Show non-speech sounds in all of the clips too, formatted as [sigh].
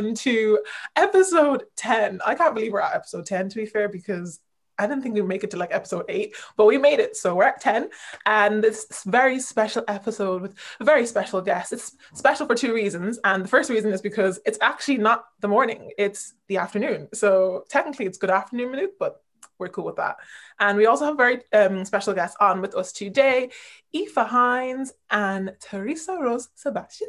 everyone to episode 10. I can't believe we're at episode 10, to be fair, because I didn't think we'd make it to like episode eight, but we made it. So we're at 10. And this very special episode with a very special guest. It's special for two reasons. And the first reason is because it's actually not the morning, it's the afternoon. So technically it's good afternoon minute, but we're cool with that. And we also have very um, special guests on with us today, Aoife Hines and Teresa Rose Sebastian.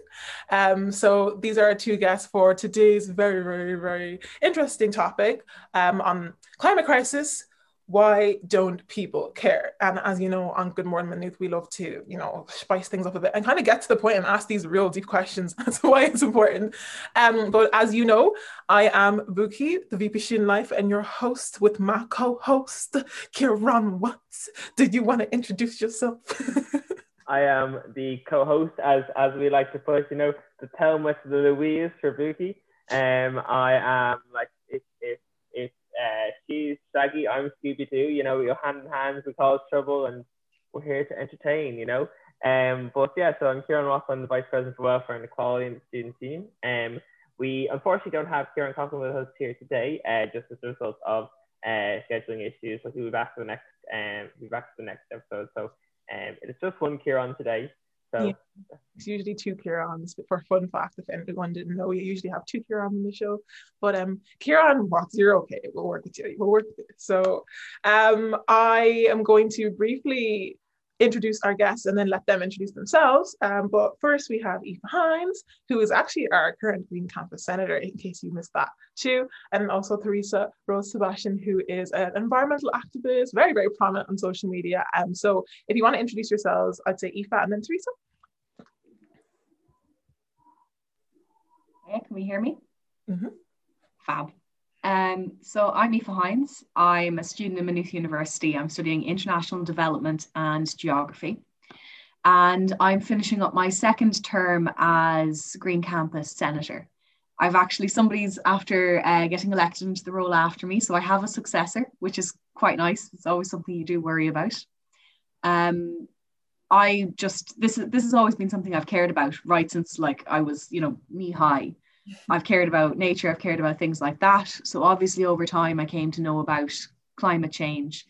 Um, so these are our two guests for today's very, very, very interesting topic um, on climate crisis, why don't people care? And as you know, on Good Morning Maynooth, we love to, you know, spice things up a bit and kind of get to the point and ask these real deep questions [laughs] as to why it's important. Um, but as you know, I am Buki, the VP Student Life, and your host with my co-host, Kieran Watts. Did you want to introduce yourself? [laughs] I am the co-host, as as we like to put, you know, the Thelma to the Louise for Buki. Um, I am like uh, she's Shaggy, I'm Scooby Doo. You know, we go hand in hand, we cause trouble, and we're here to entertain. You know. Um, but yeah, so I'm Kieran Ross, I'm the Vice President for Welfare and Equality in the student team. Um, we unfortunately don't have Kieran Coughlin with us here today, uh, just as a result of uh, scheduling issues. But he'll be back for the next, um, be back for the next episode. So um, it's just one Kieran today. So yeah. it's usually two Kierans. For fun fact, if anyone didn't know, you usually have two Kieran on the show. But um, Kieran Watts, you're okay. We'll work with you. We'll work with it. So um, I am going to briefly introduce our guests and then let them introduce themselves. Um, but first, we have Aoife Hines, who is actually our current Green Campus Senator, in case you missed that too. And also Teresa Rose Sebastian, who is an environmental activist, very, very prominent on social media. Um, so if you want to introduce yourselves, I'd say Aoife and then Teresa. Hey, can we hear me? Mm-hmm. Fab. Um, so I'm Aoife Hines. I'm a student in Maynooth University. I'm studying international development and geography. And I'm finishing up my second term as Green Campus Senator. I've actually, somebody's after uh, getting elected into the role after me. So I have a successor, which is quite nice. It's always something you do worry about. Um, I just, this, this has always been something I've cared about right since like I was, you know, knee high. I've cared about nature, I've cared about things like that. So obviously over time I came to know about climate change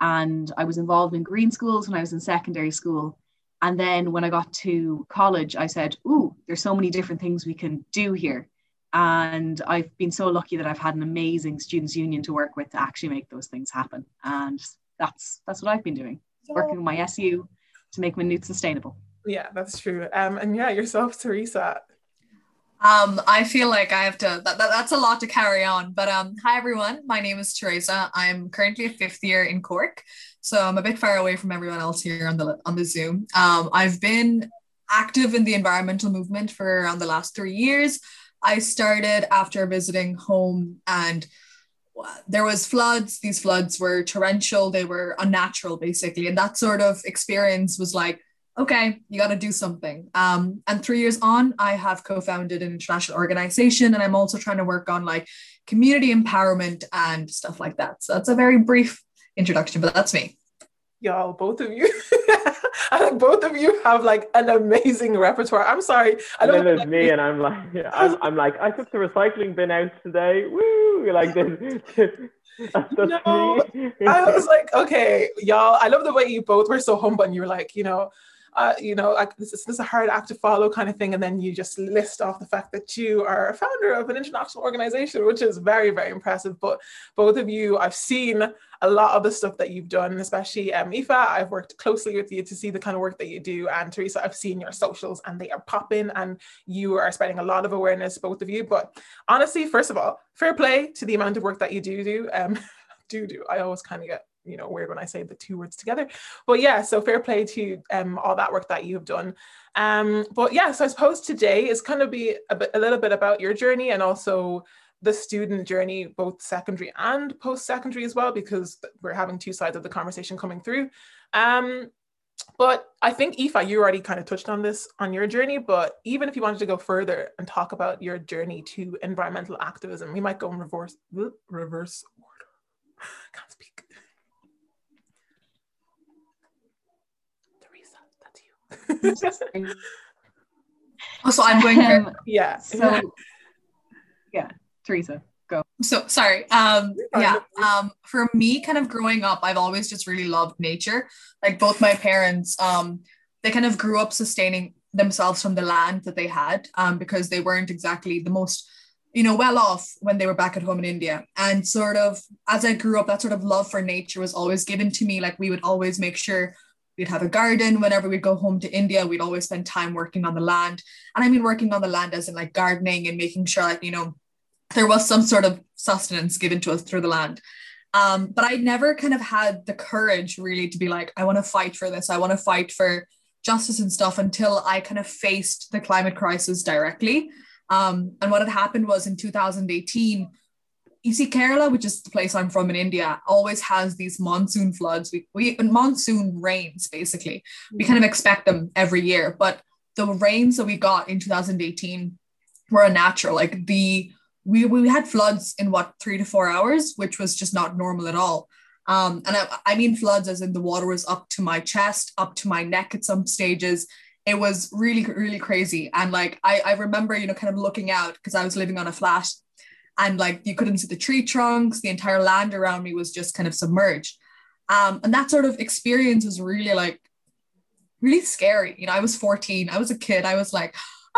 and I was involved in green schools when I was in secondary school. And then when I got to college, I said, Ooh, there's so many different things we can do here. And I've been so lucky that I've had an amazing students union to work with to actually make those things happen. And that's that's what I've been doing, working with my SU to make Maynooth sustainable. Yeah, that's true. Um, and yeah, yourself, Teresa, um, I feel like I have to, that, that, that's a lot to carry on. But um, hi, everyone. My name is Teresa. I'm currently a fifth year in Cork. So I'm a bit far away from everyone else here on the, on the Zoom. Um, I've been active in the environmental movement for around the last three years. I started after visiting home and there was floods these floods were torrential they were unnatural basically and that sort of experience was like okay, you got to do something. Um, and three years on, I have co founded an international organization and I'm also trying to work on like community empowerment and stuff like that. So that's a very brief introduction, but that's me. Y'all, both of you. [laughs] I think both of you have like an amazing repertoire. I'm sorry. I don't and then there's me, and I'm like, I'm, I'm, like, I took the recycling bin out today. Woo! Like this. [laughs] That's no, I was like, okay, y'all. I love the way you both were so humble, and you were like, you know, uh, you know, like this is, this is a hard act to follow kind of thing. And then you just list off the fact that you are a founder of an international organization, which is very, very impressive. But both of you, I've seen a lot of the stuff that you've done, especially um, Aoife, I've worked closely with you to see the kind of work that you do. And Teresa, I've seen your socials and they are popping and you are spreading a lot of awareness, both of you. But honestly, first of all, fair play to the amount of work that you do do. Um, [laughs] do do. I always kind of get you know weird when I say the two words together. But yeah, so fair play to um, all that work that you have done. Um, but yeah, so I suppose today is kind of be a, bit, a little bit about your journey and also the student journey, both secondary and post-secondary as well, because we're having two sides of the conversation coming through. Um, but I think Aoife, you already kind of touched on this on your journey, but even if you wanted to go further and talk about your journey to environmental activism, we might go in reverse reverse order. [laughs] Can't speak. [laughs] also, I'm going. Um, yeah. So Yeah, Teresa, go. So sorry. Um, yeah. Um, for me, kind of growing up, I've always just really loved nature. Like both my parents, um, they kind of grew up sustaining themselves from the land that they had, um, because they weren't exactly the most you know, well off when they were back at home in India. And sort of as I grew up, that sort of love for nature was always given to me. Like we would always make sure we'd have a garden whenever we'd go home to India. We'd always spend time working on the land. And I mean working on the land as in like gardening and making sure like, you know, there was some sort of sustenance given to us through the land. Um, but I never kind of had the courage really to be like, I want to fight for this. I want to fight for justice and stuff until I kind of faced the climate crisis directly. Um, and what had happened was in 2018, you see Kerala, which is the place I'm from in India, always has these monsoon floods. We, we monsoon rains basically. We kind of expect them every year, but the rains that we got in 2018 were unnatural. Like the we we had floods in what three to four hours, which was just not normal at all. Um, and I, I mean floods as in the water was up to my chest, up to my neck at some stages it was really really crazy and like i i remember you know kind of looking out because i was living on a flat and like you couldn't see the tree trunks. The entire land around me was just kind of submerged. Um and that sort of experience was really like really scary. You know i was 14 i was a kid. I was like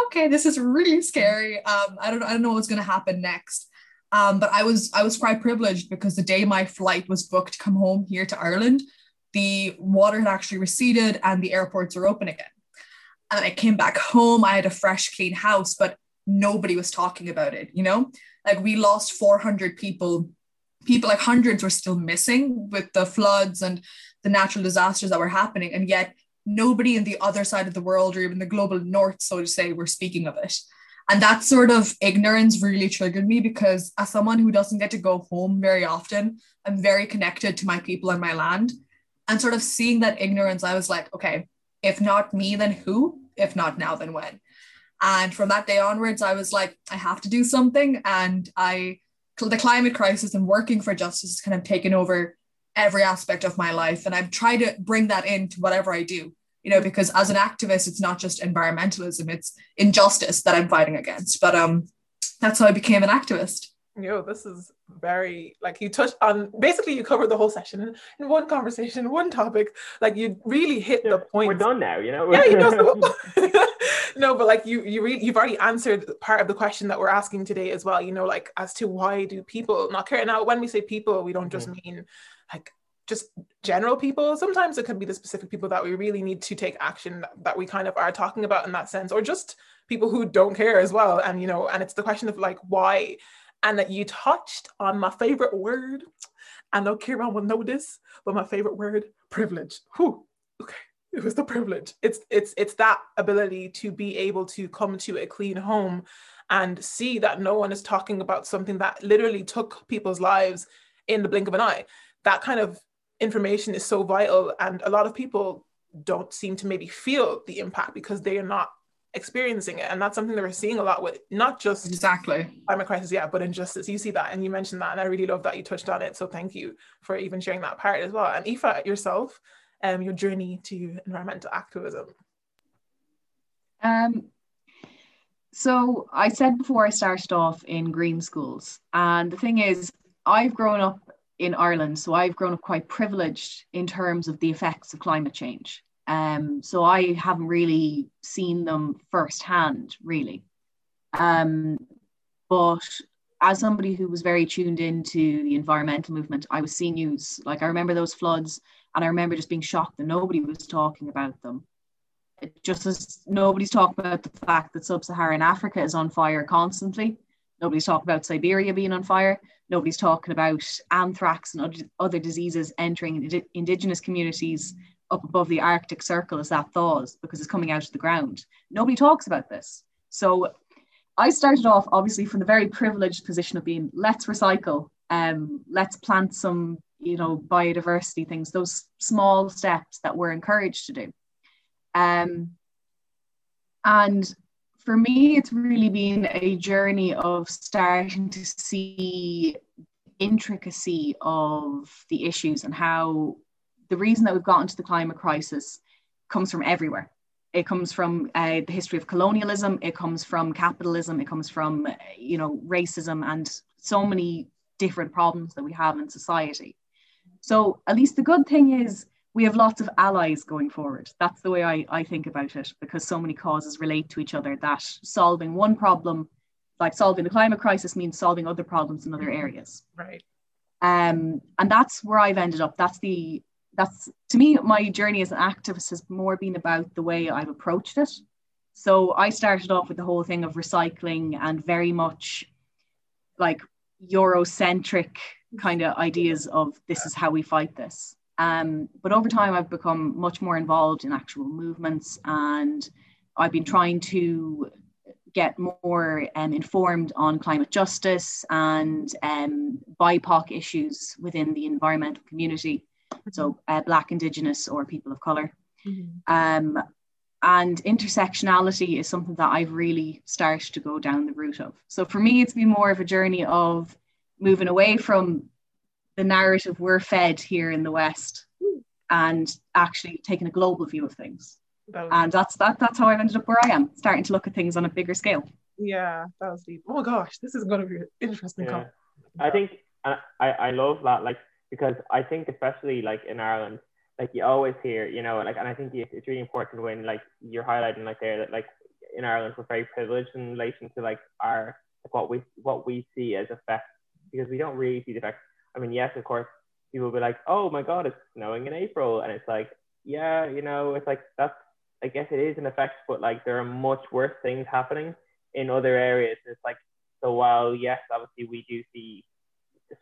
okay this is really scary. Um i don't i don't know what's going to happen next. Um but i was i was quite privileged because the day my flight was booked to come home here to ireland the water had actually receded and the airports were open again. And I came back home. I had a fresh, clean house, but nobody was talking about it. You know, like we lost 400 people. People like hundreds were still missing with the floods and the natural disasters that were happening. And yet, nobody in the other side of the world or even the global north, so to say, were speaking of it. And that sort of ignorance really triggered me because, as someone who doesn't get to go home very often, I'm very connected to my people and my land. And sort of seeing that ignorance, I was like, okay, if not me, then who? If not now, then when? And from that day onwards, I was like, I have to do something. And I, the climate crisis and working for justice has kind of taken over every aspect of my life. And I've tried to bring that into whatever I do, you know, because as an activist, it's not just environmentalism, it's injustice that I'm fighting against. But um, that's how I became an activist. Yo, this is very like you touched on basically you covered the whole session in one conversation, one topic. Like you really hit yeah, the point. We're done now, you know. yeah, you know. So, [laughs] [laughs] no, but like you, you really, you've already answered part of the question that we're asking today as well. You know, like as to why do people not care? Now, when we say people, we don't just mm-hmm. mean like just general people. Sometimes it could be the specific people that we really need to take action that we kind of are talking about in that sense, or just people who don't care as well. And you know, and it's the question of like why and that you touched on my favorite word. I know Kieran will know this, but my favorite word, privilege. Whew. Okay. [laughs] It was the privilege. It's it's it's that ability to be able to come to a clean home and see that no one is talking about something that literally took people's lives in the blink of an eye. That kind of information is so vital. And a lot of people don't seem to maybe feel the impact because they are not experiencing it and that's something that we're seeing a lot with not just exactly climate crisis yeah but injustice you see that and you mentioned that and i really love that you touched on it so thank you for even sharing that part as well and Aoife yourself um your journey to environmental activism um so i said before i started off in green schools and the thing is i've grown up in ireland so i've grown up quite privileged in terms of the effects of climate change um, so I haven't really seen them firsthand, really. Um, but as somebody who was very tuned into the environmental movement, I was seeing news. Like I remember those floods, and I remember just being shocked that nobody was talking about them. It just as nobody's talking about the fact that sub-Saharan Africa is on fire constantly. Nobody's talking about Siberia being on fire. Nobody's talking about anthrax and other diseases entering indigenous communities up above the Arctic Circle as that thaws because it's coming out of the ground. Nobody talks about this. So I started off obviously from the very privileged position of being let's recycle, um, let's plant some, you know, biodiversity things, those small steps that we're encouraged to do. Um, and for me, it's really been a journey of starting to see intricacy of the issues and how the reason that we've gotten to the climate crisis comes from everywhere. It comes from uh, the history of colonialism it comes from capitalism it comes from you know racism and so many different problems that we have in society. So at least the good thing is we have lots of allies going forward. That's the way I, I think about it because so many causes relate to each other that solving one problem like solving the climate crisis means solving other problems in other areas. Right. Um, and that's where i've ended up. That's the that's to me my journey as an activist has more been about the way i've approached it. So i started off with the whole thing of recycling and very much like eurocentric kind of ideas of this is how we fight this. Um, but over time i've become much more involved in actual movements and i've been trying to get more um, informed on climate justice and um, bipoc issues within the environmental community so uh, Black, Indigenous, or people of color. Mm-hmm. Um, and intersectionality is something that I've really started to go down the route of. So for me, it's been more of a journey of moving away from the narrative we're fed here in the West and actually taking a global view of things. That and that's that that's how I've ended up where I am, starting to look at things on a bigger scale. Yeah, that was deep. Oh my gosh, this is gonna be interesting. Yeah. I think I I love that like because I think especially like in Ireland, like you always hear, you know, like, and I think it's really important when like you're highlighting like there that like in Ireland we're very privileged in relation to like our like, what we what we see as effects because we don't really see the effects. I mean, yes, of course, people will be like, oh my god, it's snowing in April, and it's like, yeah, you know, it's like that's I guess it is an effect, but like there are much worse things happening in other areas. It's like so while yes, obviously we do see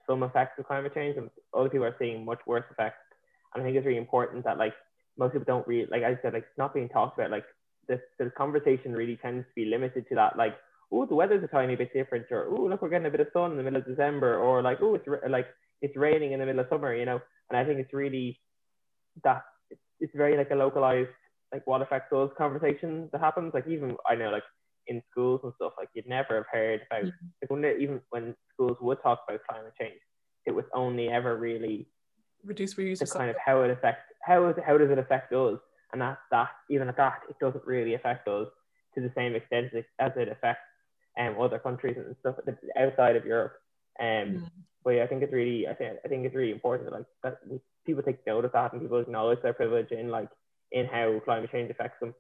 some effects of climate change, and other people are seeing much worse effects. And I think it's really important that like most people don't really like I said like it's not being talked about. Like this the conversation really tends to be limited to that like oh the weather's a tiny bit different or oh look we're getting a bit of sun in the middle of December or like oh it's like it's raining in the middle of summer you know. And I think it's really that it's, very like a localized like what affects those conversations that happens. Like even I know like in schools and stuff, like you'd never have heard about like when they, even when schools would talk about climate change, it was only ever really reduce reuse the kind of how it affects how is how does it affect us, and that that even at that it doesn't really affect us to the same extent as it affects um, other countries and stuff outside of Europe. Um, mm. but yeah, I think it's really I think I think it's really important that like that people take note of that and people acknowledge their privilege in like in how climate change affects them.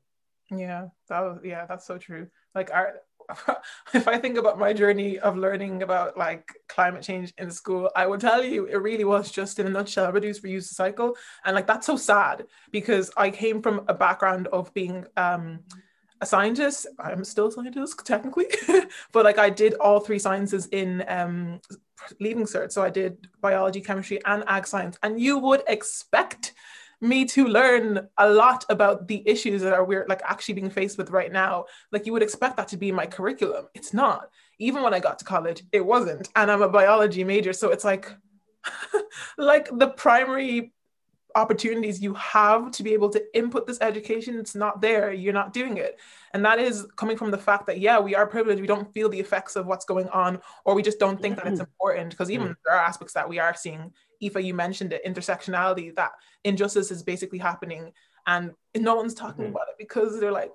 Yeah, that was yeah, that's so true. Like our [laughs] if I think about my journey of learning about like climate change in school, I will tell you it really was just in a nutshell reduce, reuse, cycle. And like that's so sad because I came from a background of being um a scientist. I'm still a scientist technically, [laughs] but like I did all three sciences in um leaving cert. So I did biology, chemistry, and ag science. And you would expect me to learn a lot about the issues that are we're like actually being faced with right now. Like you would expect that to be my curriculum. It's not. Even when I got to college, it wasn't. And I'm a biology major. So it's like [laughs] like the primary opportunities you have to be able to input this education it's not there you're not doing it and that is coming from the fact that yeah we are privileged we don't feel the effects of what's going on or we just don't think that it's important because even there are aspects that we are seeing Aoife, you mentioned it, intersectionality, that injustice is basically happening and no one's talking mm-hmm. about it because they're like,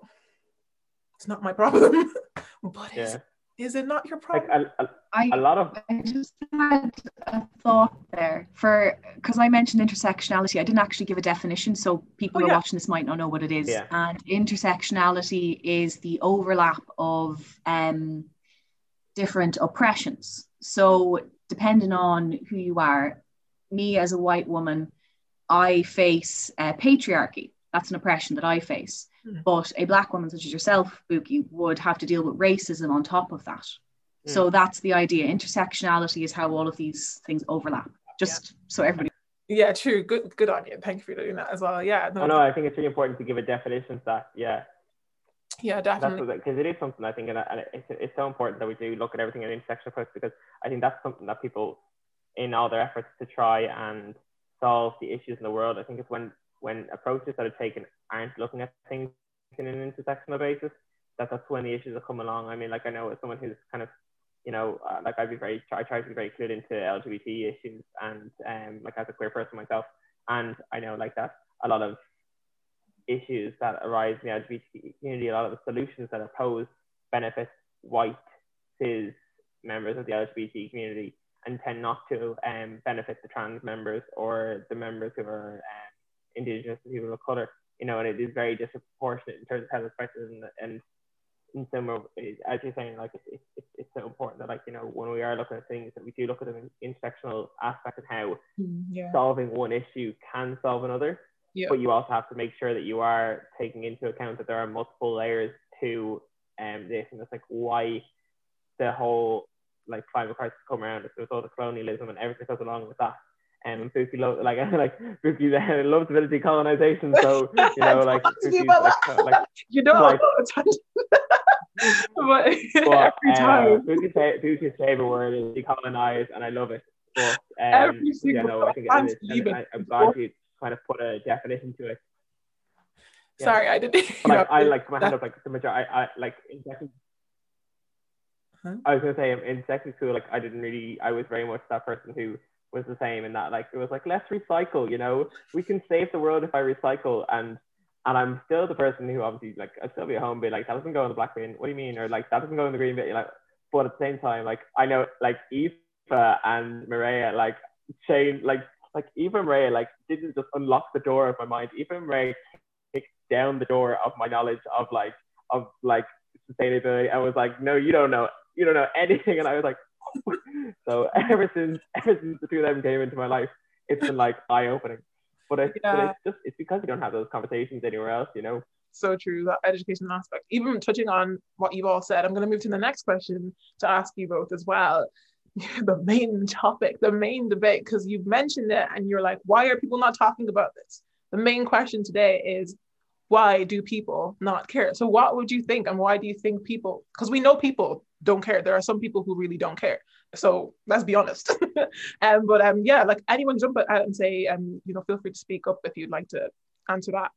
it's not my problem. [laughs] but yeah. is, is it not your problem? Like a, a, I, a lot of I just had a thought there for because I mentioned intersectionality. I didn't actually give a definition, so people oh, who are watching this might not know what it is. Yeah. And intersectionality is the overlap of um, different oppressions. So depending on who you are, me as a white woman, I face uh, patriarchy. That's an oppression that I face. Mm. But a black woman such as yourself, Buki, would have to deal with racism on top of that. Mm. So that's the idea. Intersectionality is how all of these things overlap. Just yeah. so everybody. Yeah, true. Good, good on you. Thank you for doing that as well. Yeah. No, oh, no, I think it's really important to give a definition to that. Yeah. Yeah, definitely. Because it is something I think, and it's, it's so important that we do look at everything in intersectional approach because I think that's something that people in all their efforts to try and solve the issues in the world. I think it's when when approaches that are taken aren't looking at things in an intersectional basis that that's when the issues will come along. I mean, like I know as someone who's kind of you know, uh, like I'd be very, I try to be very clued into LGBT issues and um, like as a queer person myself. And I know like that a lot of issues that arise in the LGBT community, a lot of the solutions that are posed benefit white cis members of the LGBT community and tend not to um, benefit the trans members or the members who are um, indigenous and people of color. You know, and it is very disproportionate in terms of how it's affected and, and in some of, as you're saying, like it's, it's, it's so important that like you know when we are looking at things that we do look at in intersectional aspect and how Mm, yeah. solving one issue can solve another. Yeah. But you also have to make sure that you are taking into account that there are multiple layers to um this, and it's like why the whole like climate crisis come around. It's with all the colonialism and everything that goes along with that. Um, and Buki lo- like [laughs] like Buki loves a bit of decolonization, so [laughs] you know like, Talk to me Buki's, about like, like You know, like- [laughs] but but, every uh, time. Buki's, Buki's favorite word is decolonize, and I love it. But um, Every single no, I think it time is. you And I, I'm glad you kind of put a definition to it. Yeah. Sorry, I didn't. But, like I like my hand up like the majority. I, I like in second. Huh? I was gonna say in secondary school, like I didn't really. I was very much that person who was the same in that like it was like let's recycle. You know, we can save the world if I recycle. And and I'm still the person who obviously like I still be at home, be like that doesn't go in the black bin. What do you mean? Or like that doesn't go in the green bin. Like, but at the same time, like I know like Eva and Maria like change like like Eva and Maria like didn't just unlock the door of my mind. Eva and Maria kicked down the door of my knowledge of like of like sustainability. I was like, no, you don't know, you don't know anything. And I was like, [laughs] so ever since ever since the two of them came into my life, it's been like eye opening. But, it's, but it's just it's because you don't have those conversations anywhere else, you know. so true that education aspect even touching on what you've all said i'm going to move to the next question to ask you both as well [laughs] the main topic the main debate because you've mentioned it and you're like why are people not talking about this the main question today is why do people not care so what would you think and why do you think people because we know people don't care there are some people who really don't care so let's be honest [laughs] um but um yeah like anyone jump out and say um you know feel free to speak up if you'd like to answer that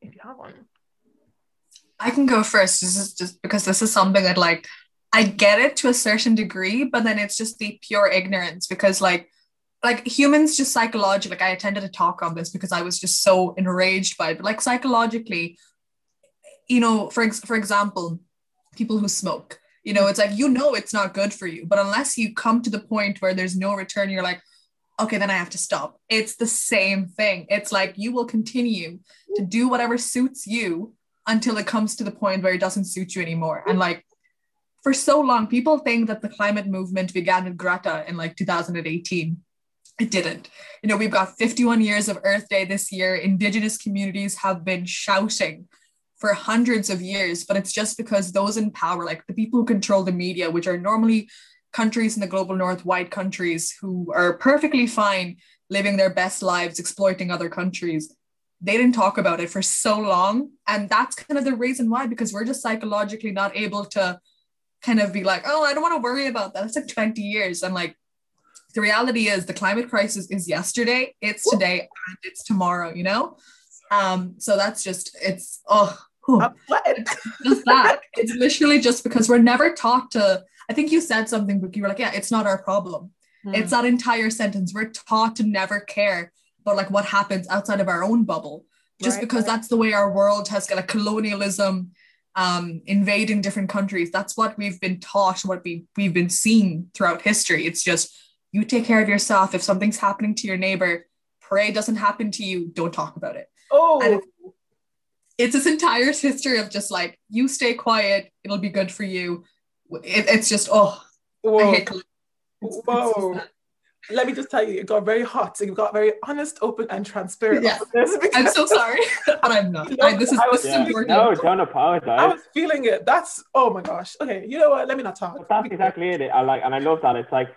if you have one I can go first. This is just because this is something that like I get it to a certain degree, but then it's just the pure ignorance because like like humans just psychologically like I attended a talk on this because I was just so enraged by it. But like psychologically, you know, for ex- for example, people who smoke, you know, it's like you know it's not good for you, but unless you come to the point where there's no return, you're like, okay, then I have to stop. It's the same thing. It's like you will continue to do whatever suits you until it comes to the point where it doesn't suit you anymore. And like for so long, people think that the climate movement began with Greta in like 2018. It didn't. You know, we've got 51 years of Earth Day this year. Indigenous communities have been shouting for hundreds of years, but it's just because those in power, like the people who control the media, which are normally countries in the global north, white countries who are perfectly fine living their best lives, exploiting other countries, they didn't talk about it for so long. And that's kind of the reason why, because we're just psychologically not able to kind of be like, oh, I don't want to worry about that. It's like 20 years. And like, the reality is the climate crisis is yesterday, it's today, and it's tomorrow, you know? Um, so that's just, it's, oh, I'm sweating. [laughs] just that. [laughs] It's literally just because we're never taught to, I think you said something, but you were like, yeah, it's not our problem. Hmm. It's that entire sentence. We're taught to never care about like what happens outside of our own bubble, just Right, because that's the way our world has got a colonialism, um, invading different countries. That's what we've been taught, what we we've been seeing throughout history. It's just you take care of yourself. If something's happening to your neighbor, pray it doesn't happen to you. Don't talk about it. Oh, And It's this entire history of just like you stay quiet, it'll be good for you. It, it's just oh, I whoa, hate. It's- it's whoa. just- Let me just tell you, it got very hot. So you got very honest, open, and transparent. Yeah. this [laughs] I'm so sorry, [laughs] but I'm not. No, I, this is I was this is Yeah. important. No, don't apologize. I was feeling it. That's oh my gosh. Okay, you know what? Let me not talk. But that's exactly it. I like, and I love that. It's like,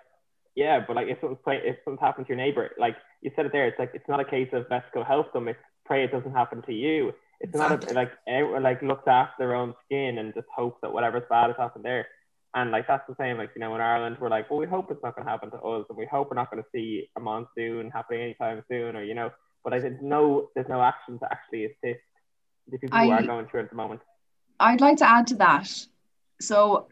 yeah, but like if something's play, if something's happened to your neighbor, like you said it there, it's like it's not a case of let's go help them. It's pray it doesn't happen to you. It's not a, like eh, everyone like looks after their own skin and just hope that whatever's bad has happened there. And like that's the same. Like you know, in Ireland, we're like, well, we hope it's not going to happen to us, and we hope we're not going to see a monsoon happening anytime soon, or you know. But I there's no there's no action to actually assist the people who are going through it at the moment. I'd like to add to that. So,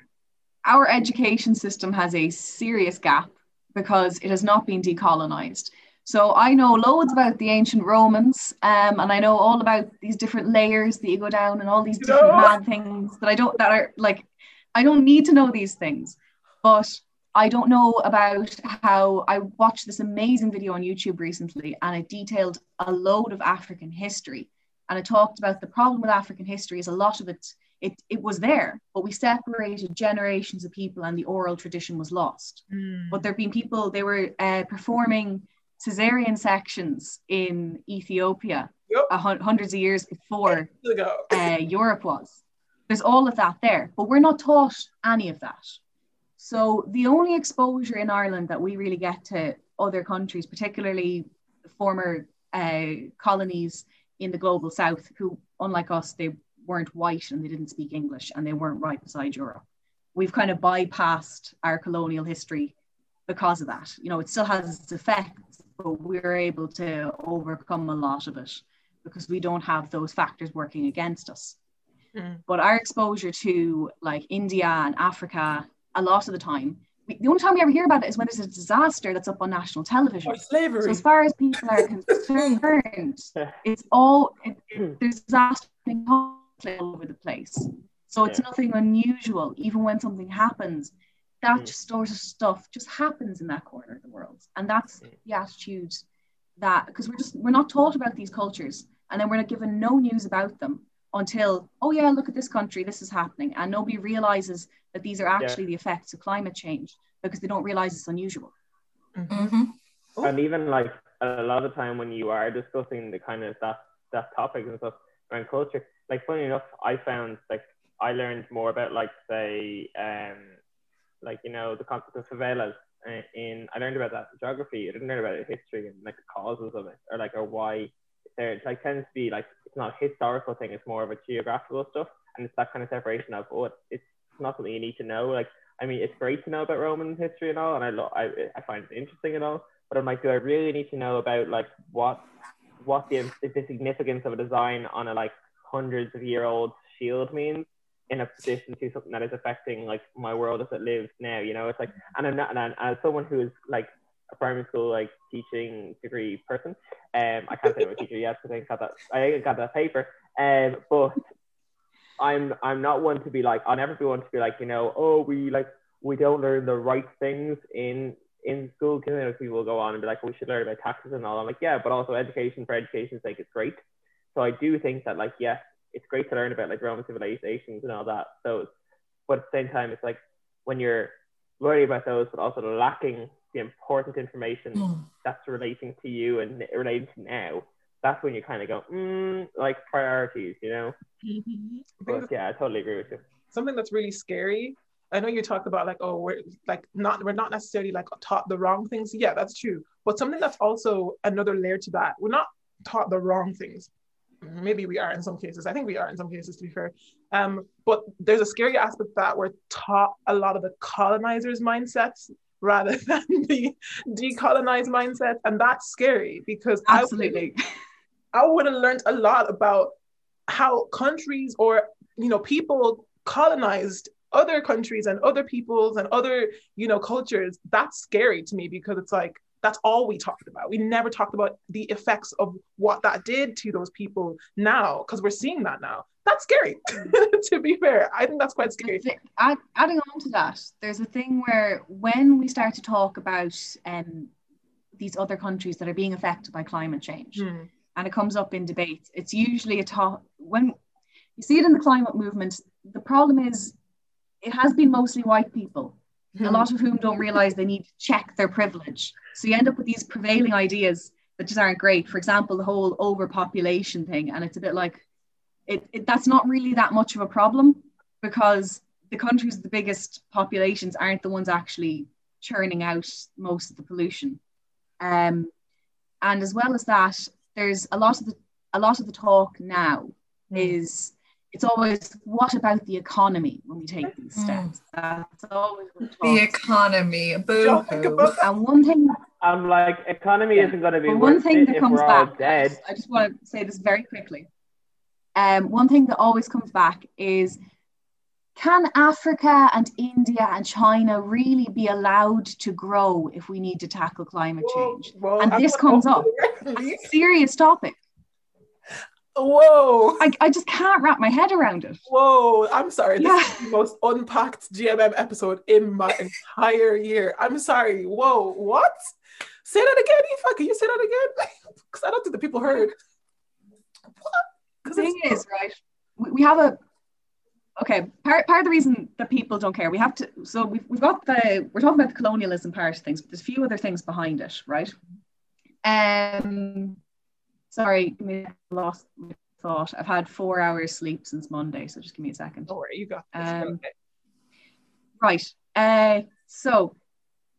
our education system has a serious gap because it has not been decolonized. So I know loads about the ancient Romans, um, and I know all about these different layers that you go down and all these different no. mad things that I don't that are like I don't need to know these things, but I don't know about how I watched this amazing video on YouTube recently, and it detailed a load of African history, and it talked about the problem with African history is a lot of it it, it was there, but we separated generations of people and the oral tradition was lost. Mm. But there have been people, they were uh, performing cesarean sections in Ethiopia yep. hundreds of years before uh, [laughs] Europe was. There's all of that there, but we're not taught any of that. So the only exposure in Ireland that we really get to other countries, particularly former uh, colonies in the global south, who, unlike us, they weren't white and they didn't speak English and they weren't right beside Europe. We've kind of bypassed our colonial history because of that. You know, it still has its effects, but we're able to overcome a lot of it because we don't have those factors working against us. Mm. But our exposure to like India and Africa, a lot of the time, we, the only time we ever hear about it is when there's a disaster that's up on national television. Or slavery. So as far as people are concerned, [laughs] it's all it, it, there's disaster all over the place. So it's yeah. nothing unusual, even when something happens. That mm. sort of stuff just happens in that corner of the world, and that's mm. the attitude that because we're just we're not taught about these cultures, and then we're not given no news about them until oh yeah, look at this country, this is happening, and nobody realizes that these are actually yeah. the effects of climate change because they don't realize it's unusual. Mm-hmm. And even like a lot of time when you are discussing the kind of that that topic and stuff around culture, like funny enough, I found like I learned more about like say um like you know the concept of favelas in I learned about that in geography. I didn't learn about it in history and like the causes of it or like or why there like tends to be like it's not a historical thing. It's more of a geographical stuff and it's that kind of separation of oh it's not something you need to know. Like I mean it's great to know about Roman history and all and I lo- I I find it interesting and all. But I'm like, do I really need to know about like what what the, the significance of a design on a like hundreds of year old shield means in a position to something that is affecting like my world as it lives now. You know, it's like, and I'm not, and as someone who is like a primary school like teaching degree person, um, I can't say I'm a teacher yet because I got that, I got that paper, um, but I'm, I'm not one to be like, I'll never be one to be like, you know, oh, we like, we don't learn the right things in in school. Because you know, people will go on and be like, oh, we should learn about taxes and all. I'm like, yeah, but also education for education's sake is great. So I do think that like yes, it's great to learn about like Roman civilizations and all that. So, but at the same time, it's like when you're learning about those, but also lacking the important information mm. that's relating to you and relating to now. That's when you kind of go, mm, like priorities, you know. Mm-hmm. But yeah, I totally agree with you. Something that's really scary. I know you talked about like, oh, we're like not we're not necessarily like taught the wrong things. Yeah, that's true. But something that's also another layer to that, we're not taught the wrong things maybe we are in some cases. I think we are in some cases, to be fair. Um, but there's a scary aspect that we're taught a lot of the colonizers' mindsets rather [laughs] than the decolonized mindset, and that's scary because absolutely, I would have learned a lot about how countries or you know people colonized other countries and other peoples and other you know cultures. That's scary to me because it's like that's all we talked about. We never talked about the effects of what that did to those people now, because we're seeing that now. That's scary, [laughs] to be fair. I think that's quite scary. Add, adding on to that, there's a thing where when we start to talk about um, these other countries that are being affected by climate change, mm. and it comes up in debates, it's usually a talk when you see it in the climate movement. The problem is it has been mostly white people a lot of whom don't realize they need to check their privilege. So you end up with these prevailing ideas that just aren't great. For example, the whole overpopulation thing. And it's a bit like, it, it that's not really that much of a problem because the countries with the biggest populations aren't the ones actually churning out most of the pollution. Um, and as well as that, there's a lot of the a lot of the talk now mm. is it's always what about the economy when we take these hmm. steps? Mm. That's always the economy. Boo And one thing I'm like, economy yeah. isn't going to be one thing that comes back. I just, I just want to say this very quickly. Um, one thing that always comes back is can Africa and India and China really be allowed to grow if we need to tackle climate change? Whoa, whoa, and this comes up. a serious topic. Whoa. I, I just can't wrap my head around it. Whoa. I'm sorry. This yeah. is the most unpacked GMM episode in my [laughs] entire year. I'm sorry. Whoa. What? Say that again, Aoife. Can you say that again? [laughs] Because I don't think the people heard. What? The thing is, right, we, we have a okay part, part of the reason that people don't care we have to so we've, we've got the we're talking about the colonialism part of things but there's a few other things behind it right um sorry give me lost my thought i've had four hours sleep since monday so just give me a second don't worry you got this. um okay. right uh so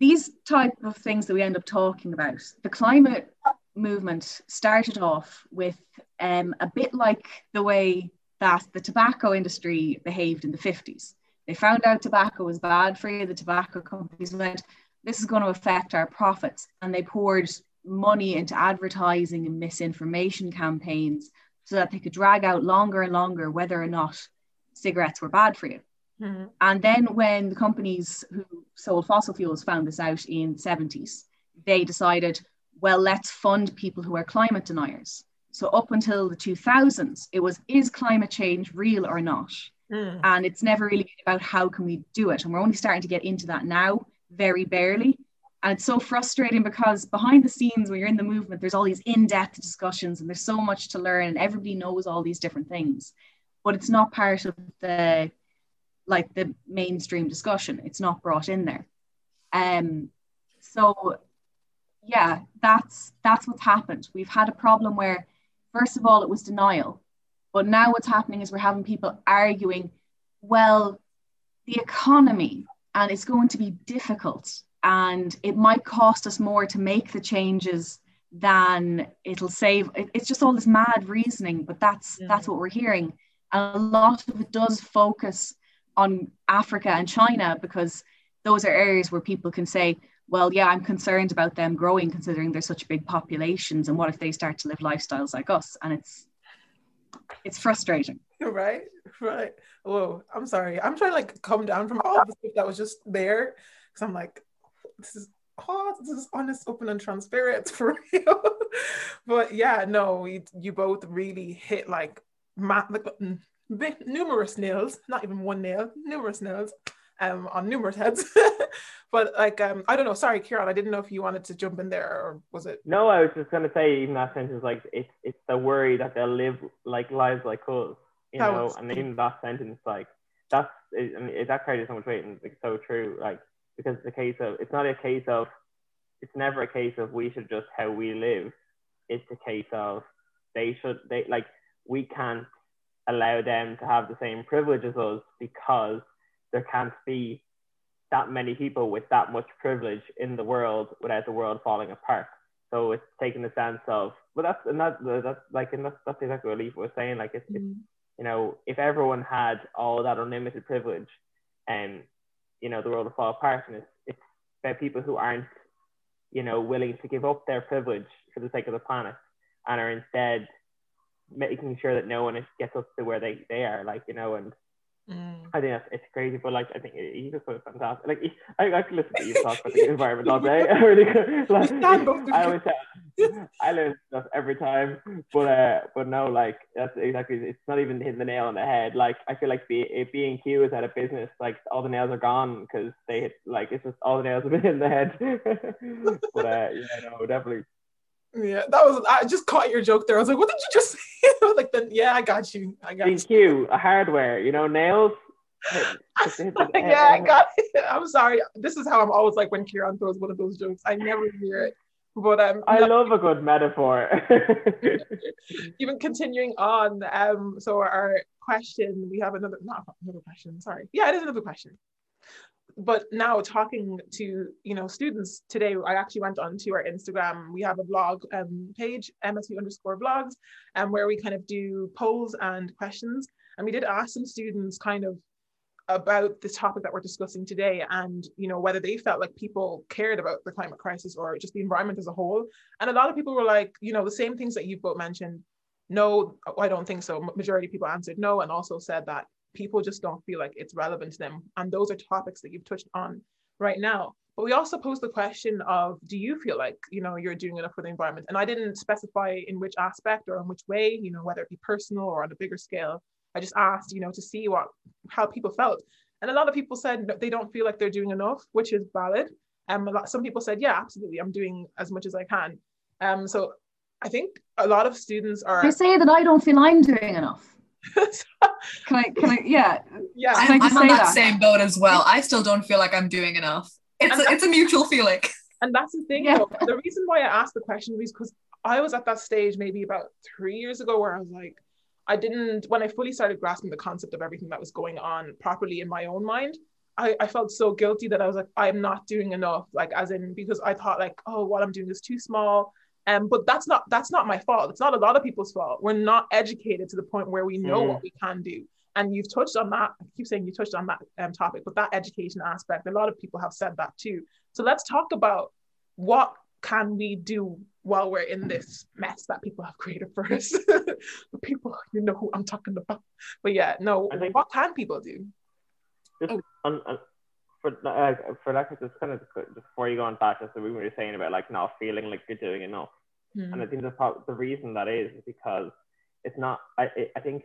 these type of things that we end up talking about the climate movement started off with um, a bit like the way that the tobacco industry behaved in the 50s. They found out tobacco was bad for you. The tobacco companies went, this is going to affect our profits. And they poured money into advertising and misinformation campaigns so that they could drag out longer and longer whether or not cigarettes were bad for you. Mm-hmm. And then when the companies who sold fossil fuels found this out in the 70s, they decided, well, let's fund people who are climate deniers. So up until the 2000s, it was is climate change real or not? Mm. And it's never really been about how can we do it. And we're only starting to get into that now, very barely. And it's so frustrating because behind the scenes, when you're in the movement, there's all these in-depth discussions and there's so much to learn and everybody knows all these different things. But it's not part of the like the mainstream discussion. It's not brought in there. Um so yeah, that's that's what's happened. We've had a problem where First of all, it was denial. But now what's happening is we're having people arguing, well, the economy, and it's going to be difficult, and it might cost us more to make the changes than it'll save. It's just all this mad reasoning, but that's yeah. that's what we're hearing. And a lot of it does focus on Africa and China because those are areas where people can say, well, yeah, I'm concerned about them growing considering they're such big populations. And what if they start to live lifestyles like us? And it's it's frustrating. [laughs] Right, right. Whoa, I'm sorry. I'm trying to like come down from all the stuff that was just there. Cause I'm like, this is oh, this is honest, open, and transparent [laughs] for real. but yeah, no, we, you both really hit like, ma- like numerous nails, not even one nail, numerous nails um, on numerous heads. [laughs] but like, um, I don't know. Sorry, Kieran, I didn't know if you wanted to jump in there or was it? No, I was just gonna say even that sentence, like it's it's the worry that they'll live like lives like us, you that know. Was... And even that sentence, like that's it, I mean, that carries so much weight and it's so true. Like because it's a case of it's not a case of it's never a case of we should just how we live. It's a case of they should they like we can't allow them to have the same privilege as us because there can't be that many people with that much privilege in the world without the world falling apart. So it's taking the sense of, well, that's and that, that's like, and that's, that's exactly what Aoife was saying. Like, it's, mm. it's, you know, if everyone had all that unlimited privilege, and you know, the world would fall apart. And it's, it's about people who aren't, you know, willing to give up their privilege for the sake of the planet, and are instead making sure that no one gets up to where they, they are. Like, you know, and Mm. I think that's, it's crazy, but like I think you just put fantastic. Like I, I can listen to you talk about the environment all day. [laughs] I really like, I always say, I learn stuff every time, but uh, but no, like that's exactly. It's not even hitting the nail on the head. Like I feel like B and Q is out of business. Like all the nails are gone because they hit. Like it's just all the nails have been in the head. [laughs] but uh, yeah, no, definitely. Yeah, that was. I just caught your joke there. I was like, "What did you just [laughs] say?" like, then yeah, I got you. I got Thank you. A hardware, you know, nails. [laughs] yeah, I got it. I'm sorry. This is how I'm always like when Kieran throws one of those jokes. I never hear it. But um, I no. love a good metaphor. [laughs] Even continuing on, um, so our question, we have another, not another question. Sorry, yeah, it is another question but now talking to you know students today i actually went on to our instagram we have a blog um, page msu underscore blogs and um, where we kind of do polls and questions and we did ask some students kind of about the topic that we're discussing today and you know whether they felt like people cared about the climate crisis or just the environment as a whole and a lot of people were like you know the same things that you both mentioned no i don't think so majority of people answered no and also said that people just don't feel like it's relevant to them. And those are topics that you've touched on right now. But we also posed the question of, do you feel like, you know, you're doing enough for the environment? And I didn't specify in which aspect or in which way, you know, whether it be personal or on a bigger scale. I just asked, you know, to see what, how people felt. And a lot of people said they don't feel like they're doing enough, which is valid. Um, lot, some people said, yeah, absolutely, I'm doing as much as I can. Um, so I think a lot of students are. They say that I don't feel I'm doing enough. [laughs] can I? Can I? Yeah. Yeah. I'm, I'm on that, that, same boat as well. I still don't feel like I'm doing enough. It's a, it's a mutual feeling. And that's the thing. Yeah. Though, the reason why I asked the question was because I was at that stage maybe about three years ago where I was like, I didn't when I fully started grasping the concept of everything that was going on properly in my own mind. I, I felt so guilty that I was like, I'm not doing enough. Like as in because I thought like, oh, what I'm doing is too small. Um, but that's not that's not my fault. It's not a lot of people's fault. We're not educated to the point where we know mm. what we can do. And you've touched on that. I keep saying you touched on that um, topic, but that education aspect, a lot of people have said that too. So let's talk about what can we do while we're in this mess that people have created for us. the [laughs] people, you know who I'm talking about. But yeah, no, what can people do? Just oh. on, on, for uh, for that, just kind of just before you go on back, just the we were saying about like not feeling like you're doing enough, mm. and I think the the reason that is, is because it's not. I I think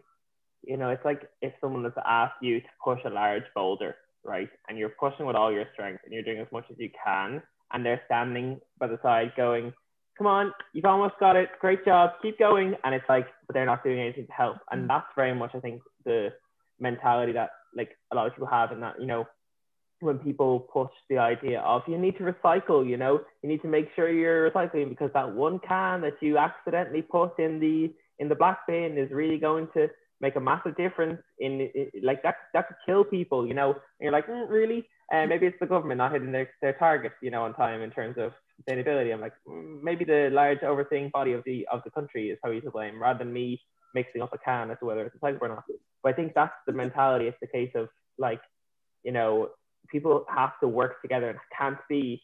you know it's like if someone has asked you to push a large boulder, right, and you're pushing with all your strength and you're doing as much as you can, and they're standing by the side going, "Come on, you've almost got it. Great job. Keep going." And it's like, but they're not doing anything to help, and mm. that's very much I think the mentality that like a lot of people have, and that you know when people push the idea of you need to recycle, you know, you need to make sure you're recycling because that one can that you accidentally put in the in the black bin is really going to make a massive difference in, in like that that could kill people, you know. And you're like, mm, really? And uh, maybe it's the government not hitting their, their targets, you know, on time in terms of sustainability. I'm like, mm, maybe the large overseeing body of the of the country is probably to blame rather than me mixing up a can as to whether it's recyclable or not. But I think that's the mentality. It's the case of like, you know, people have to work together and can't be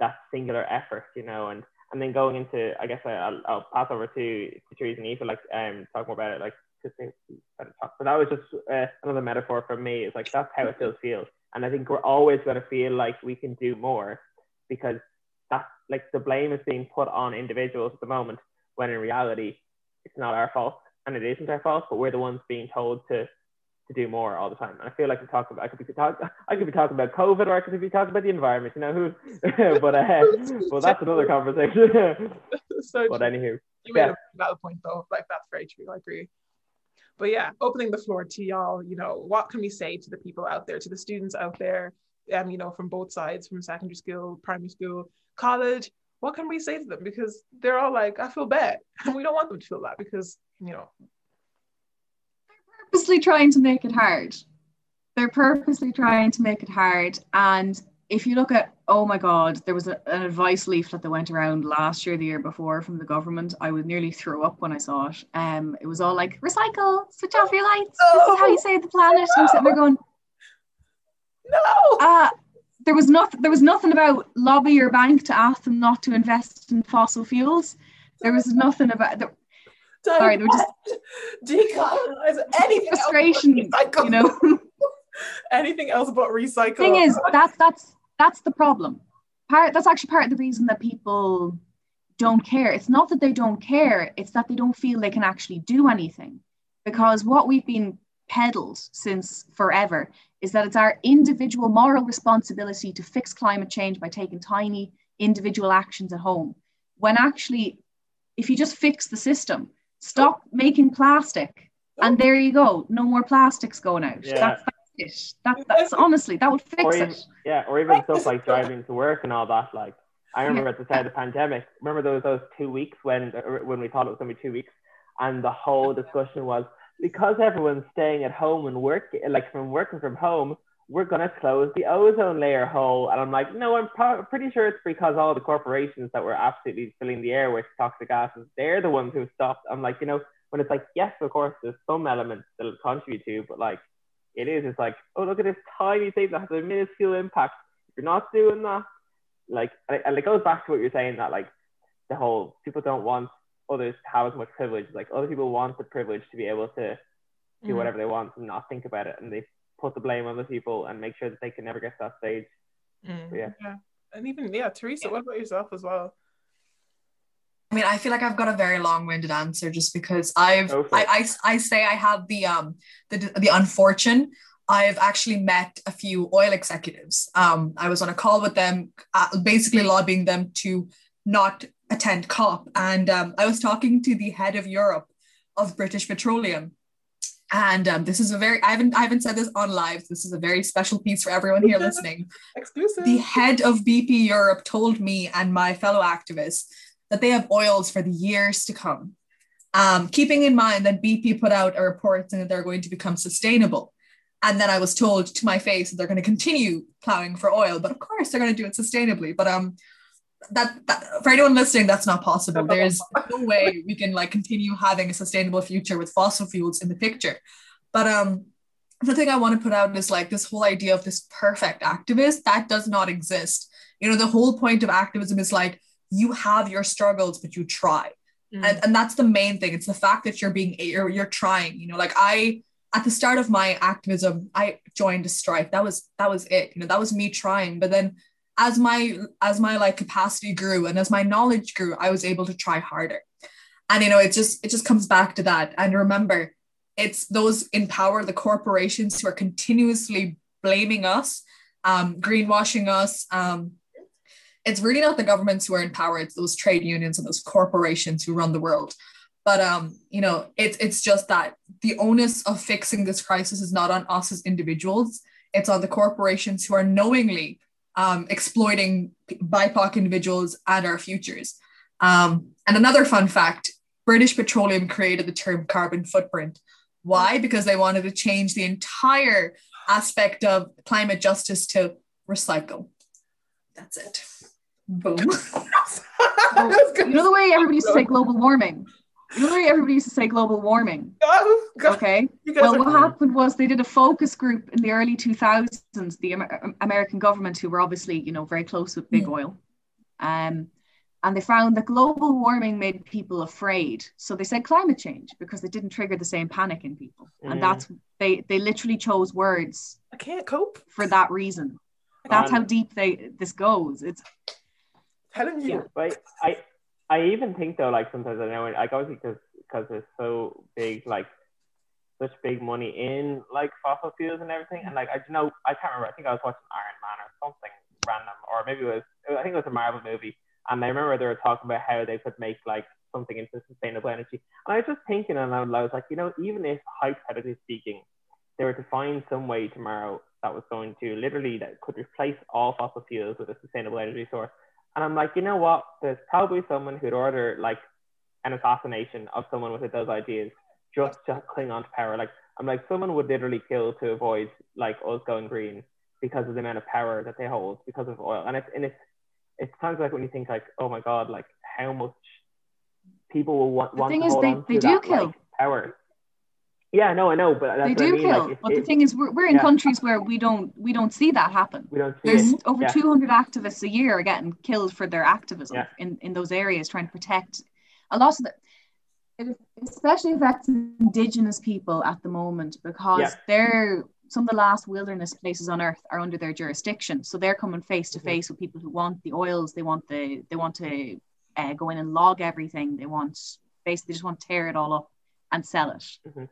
that singular effort, you know, and and then going into, I guess I, will I'll pass over to, Teresa and Aoife, like, um, talk more about it, like, to think, talk. But that was just uh, another metaphor for me. It's like, that's how it still feels. And I think we're always going to feel like we can do more because that's like the blame is being put on individuals at the moment, when in reality, it's not our fault and it isn't our fault, but we're the ones being told to to do more all the time. And I feel like we talk about I could be talk, I could be talking about COVID or I could be talking about the environment, you know who [laughs] but uh well that's another conversation. [laughs] so but anywho. You made yeah. a valid point though. Like that's very true. I agree. But yeah, opening the floor to y'all, you know, what can we say to the people out there, to the students out there, um, you know, from both sides, from secondary school, primary school, college, what can we say to them? Because they're all like, I feel bad. [laughs] And we don't want them to feel that because, you know, They're purposely trying to make it hard. They're purposely trying to make it hard. And if you look at, oh my God, there was a, an advice leaflet that went around last year, the year before from the government. I would nearly throw up when I saw it. Um, it was all like, recycle, switch off your lights. This is how you save the planet. No. I'm sitting there going, [laughs] no. Uh, there was nothing. There was nothing about lobby your bank to ask them not to invest in fossil fuels. There was nothing about. There, Sorry, they were just decolonize anything. Frustration, you know. [laughs] anything else but recycle. The thing is, that's that's that's the problem. Part that's actually part of the reason that people don't care. It's not that they don't care; it's that they don't feel they can actually do anything. Because what we've been peddled since forever is that it's our individual moral responsibility to fix climate change by taking tiny individual actions at home. When actually, if you just fix the system, Stop making plastic. And there you go. No more plastics going out. Yeah. That's, that's it. That, that's honestly, that would fix even, it. Yeah, or even stuff like [laughs] driving to work and all that. Like, I remember at the start of the pandemic, remember those those two weeks when when we thought it was going to be two weeks, and the whole discussion was because everyone's staying at home and work like from working from home, we're to close the ozone layer hole. And I'm like, no, I'm pro- pretty sure it's because all the corporations that were absolutely filling the air with toxic gases, they're the ones who stopped. I'm like, you know, when it's like, yes, of course, there's some elements that will contribute to, but like, it is, it's like, oh, look at this tiny thing that has a minuscule impact. If you're not doing that, like, and it goes back to what you're saying that, like, the whole people don't want others to have as much privilege. Like, other people want the privilege to be able to do Mm. whatever they want and not think about it, and they put the blame on the people and make sure that they can never get to that stage. Mm. Yeah. And even yeah, Teresa, what about yourself as well? I mean, I feel like I've got a very long-winded answer just because I've I. I I say I have the um the the unfortunate. I've actually met a few oil executives. Um, I was on a call with them, uh, basically lobbying them to not attend COP, and um, I was talking to the head of Europe of British Petroleum. And um, this is a very I haven't I haven't said this on live. This is a very special piece for everyone here [laughs] listening Exclusive. the head of BP Europe told me and my fellow activists that they have oils for the years to come. Um, keeping in mind that BP put out a report saying that they're going to become sustainable. And then I was told to my face that they're going to continue plowing for oil, but of course they're going to do it sustainably. But um, that, that for anyone listening, that's not possible. There's no way we can like continue having a sustainable future with fossil fuels in the picture. But um, the thing I want to put out is like this whole idea of this perfect activist that does not exist. You know, the whole point of activism is like you have your struggles, but you try. Mm. And, and that's the main thing. It's the fact that you're being you're, you're trying. You know, like I at the start of my activism, I joined a strike. That was that was it. You know, that was me trying. But then as my as my like capacity grew and as my knowledge grew, I was able to try harder. And you know, it just it just comes back to that. And remember, it's those in power, the corporations who are continuously blaming us, um, greenwashing us. Um, it's really not the governments who are in power; it's those trade unions and those corporations who run the world. But um, you know, it's it's just that the onus of fixing this crisis is not on us as individuals; it's on the corporations who are knowingly um, exploiting BIPOC individuals and our futures. Um, and another fun fact: British Petroleum created the term carbon footprint. Why? Because they wanted to change the entire aspect of climate justice to recycle. That's it. Boom. [laughs] You know the way everybody used to say global warming? You know the way everybody used to say global warming? Oh, God, Okay. Well, are- what happened was they did a focus group in the early 2000s, the Amer- American government, who were obviously, you know, very close with big oil. Um, and they found that global warming made people afraid. So they said climate change because it didn't trigger the same panic in people. Mm. And that's, they, they literally chose words I can't cope. for that reason. That's how Um, deep they this goes. It's Telling you. Yeah. But I, I even think though, like sometimes I know, like obviously because because there's so big, like such big money in like fossil fuels and everything, and like I don't know, I can't remember. I think I was watching Iron Man or something random, or maybe it was, I think it was a Marvel movie, and I remember they were talking about how they could make like something into sustainable energy, and I was just thinking, and I was like, you know, even if hypothetically speaking, they were to find some way tomorrow that was going to literally that could replace all fossil fuels with a sustainable energy source. And I'm like, you know what? There's probably someone who'd order like an assassination of someone with those ideas just to cling on to power. Like I'm like, someone would literally kill to avoid like us going green because of the amount of power that they hold because of oil. And it's and it's it sounds like when you think like, oh my god, like how much people will want, The want thing to is hold they- they to do that, kill. like, power. Yeah, no, I know, but that's they do I mean. kill. Like, it- but the thing is we're, we're in Yeah. countries where we don't we don't see that happen. we don't see There's it. over Yeah. 200 activists a year are getting killed for their activism Yeah. in, in those areas, trying to protect a lot of the. It especially affects Indigenous people at the moment because they're some of the last wilderness places on earth are under their jurisdiction. So they're coming face to Mhm. face with people who want the oils. They want the they want to uh, go in and log everything. They want basically they just want to tear it all up and sell it. Mhm.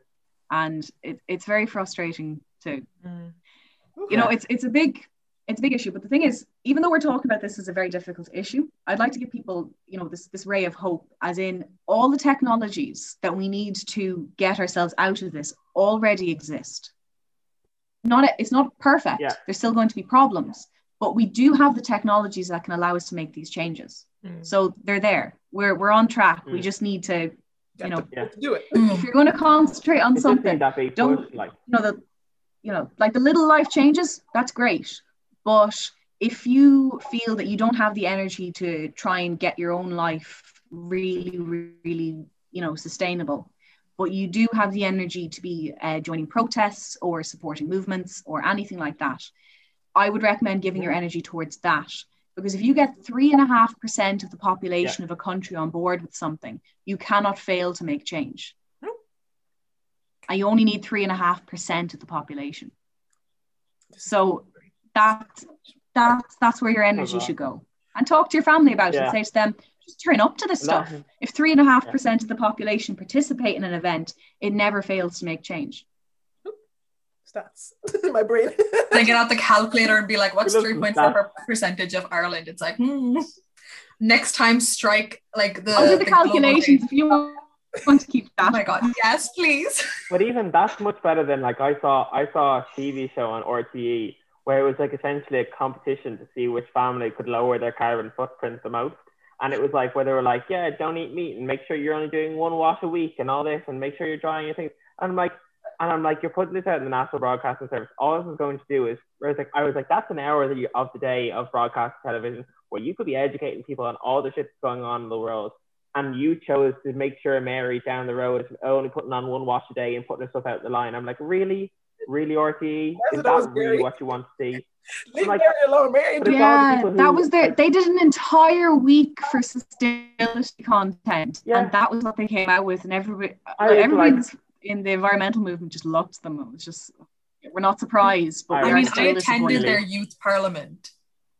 And it, it's very frustrating to Mm. you know it's it's a big it's a big issue but the thing is even though we're talking about this as a very difficult issue i'd like to give people you know this this ray of hope as in all the technologies that we need to get ourselves out of this already exist not it's not perfect Yeah. there's still going to be problems but we do have the technologies that can allow us to make these changes Mm. so they're there we're we're on track we Mm. just need to you know Yeah. do it. if you're going to concentrate on It's just something that big Don't- push, like you know the you know like the little life changes that's great but if you feel that you don't have the energy to try and get your own life really really you know sustainable but you do have the energy to be uh, joining protests or supporting movements or anything like that i would recommend giving your energy towards that because if you get three and a half percent of the population of a country on board with something you cannot fail to make change and you only need three and a half percent of the population. So that's that's that's where your energy should go. And talk to your family about Yeah. it. Say to them, just turn up to this stuff. If three and a half percent of the population participate in an event, it never fails to make change. Stats [laughs] in my brain. [laughs] They get out the calculator and be like, what's It doesn't 3.4 percentage of Ireland? It's like, hmm. Next time, strike like the. I'll do the global calculations if you want to keep that. Oh my god, yes, please. [laughs] But even that's much better than like I saw I saw a TV show on RTE where it was like essentially a competition to see which family could lower their carbon footprint the most. And it was like where they were like, yeah, don't eat meat and make sure you're only doing one wash a week and all this and make sure you're drying your things. And I'm like, and I'm like, you're putting this out in the National Broadcasting Service. All this is going to do is, I was like, I was like, that's an hour that you, of the day of broadcast television where you could be educating people on all the shit that's going on in the world and you chose to make sure Mary down the road is only putting on one wash a day and putting her stuff out the line. I'm like, really? Really, RTE? Yes, Is that really Mary. what you want to see? Leave like- Mary alone, Mary. But it's all the Yeah, who- that was their. They did an entire week for sustainability content, Yeah. and that was what they came out with. And everybody, I like, was everybody like- in the environmental movement just loved them. It was just we're not surprised, but I we I are mean, I attended their youth parliament.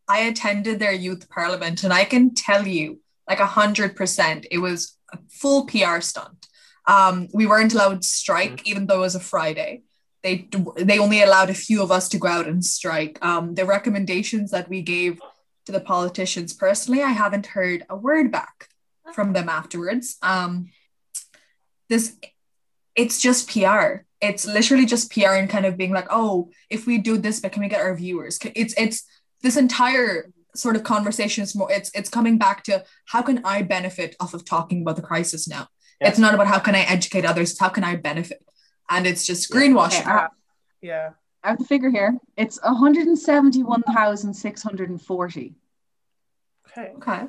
I attended their youth parliament, and I can tell you, like a hundred percent, it was a full PR stunt. Um, we weren't allowed to strike, even though it was a Friday. They they only allowed a few of us to go out and strike. Um, the recommendations that we gave to the politicians, personally, I haven't heard a word back from them afterwards. Um, this it's just PR. It's literally just PR and kind of being like, oh, if we do this, but can we get our viewers? It's it's this entire sort of conversation is more. It's it's coming back to how can I benefit off of talking about the crisis now? Yeah. It's not about how can I educate others. It's how can I benefit? And it's just greenwashing. Okay, I- Yeah. I have the figure here. It's 171,640. Okay. Okay.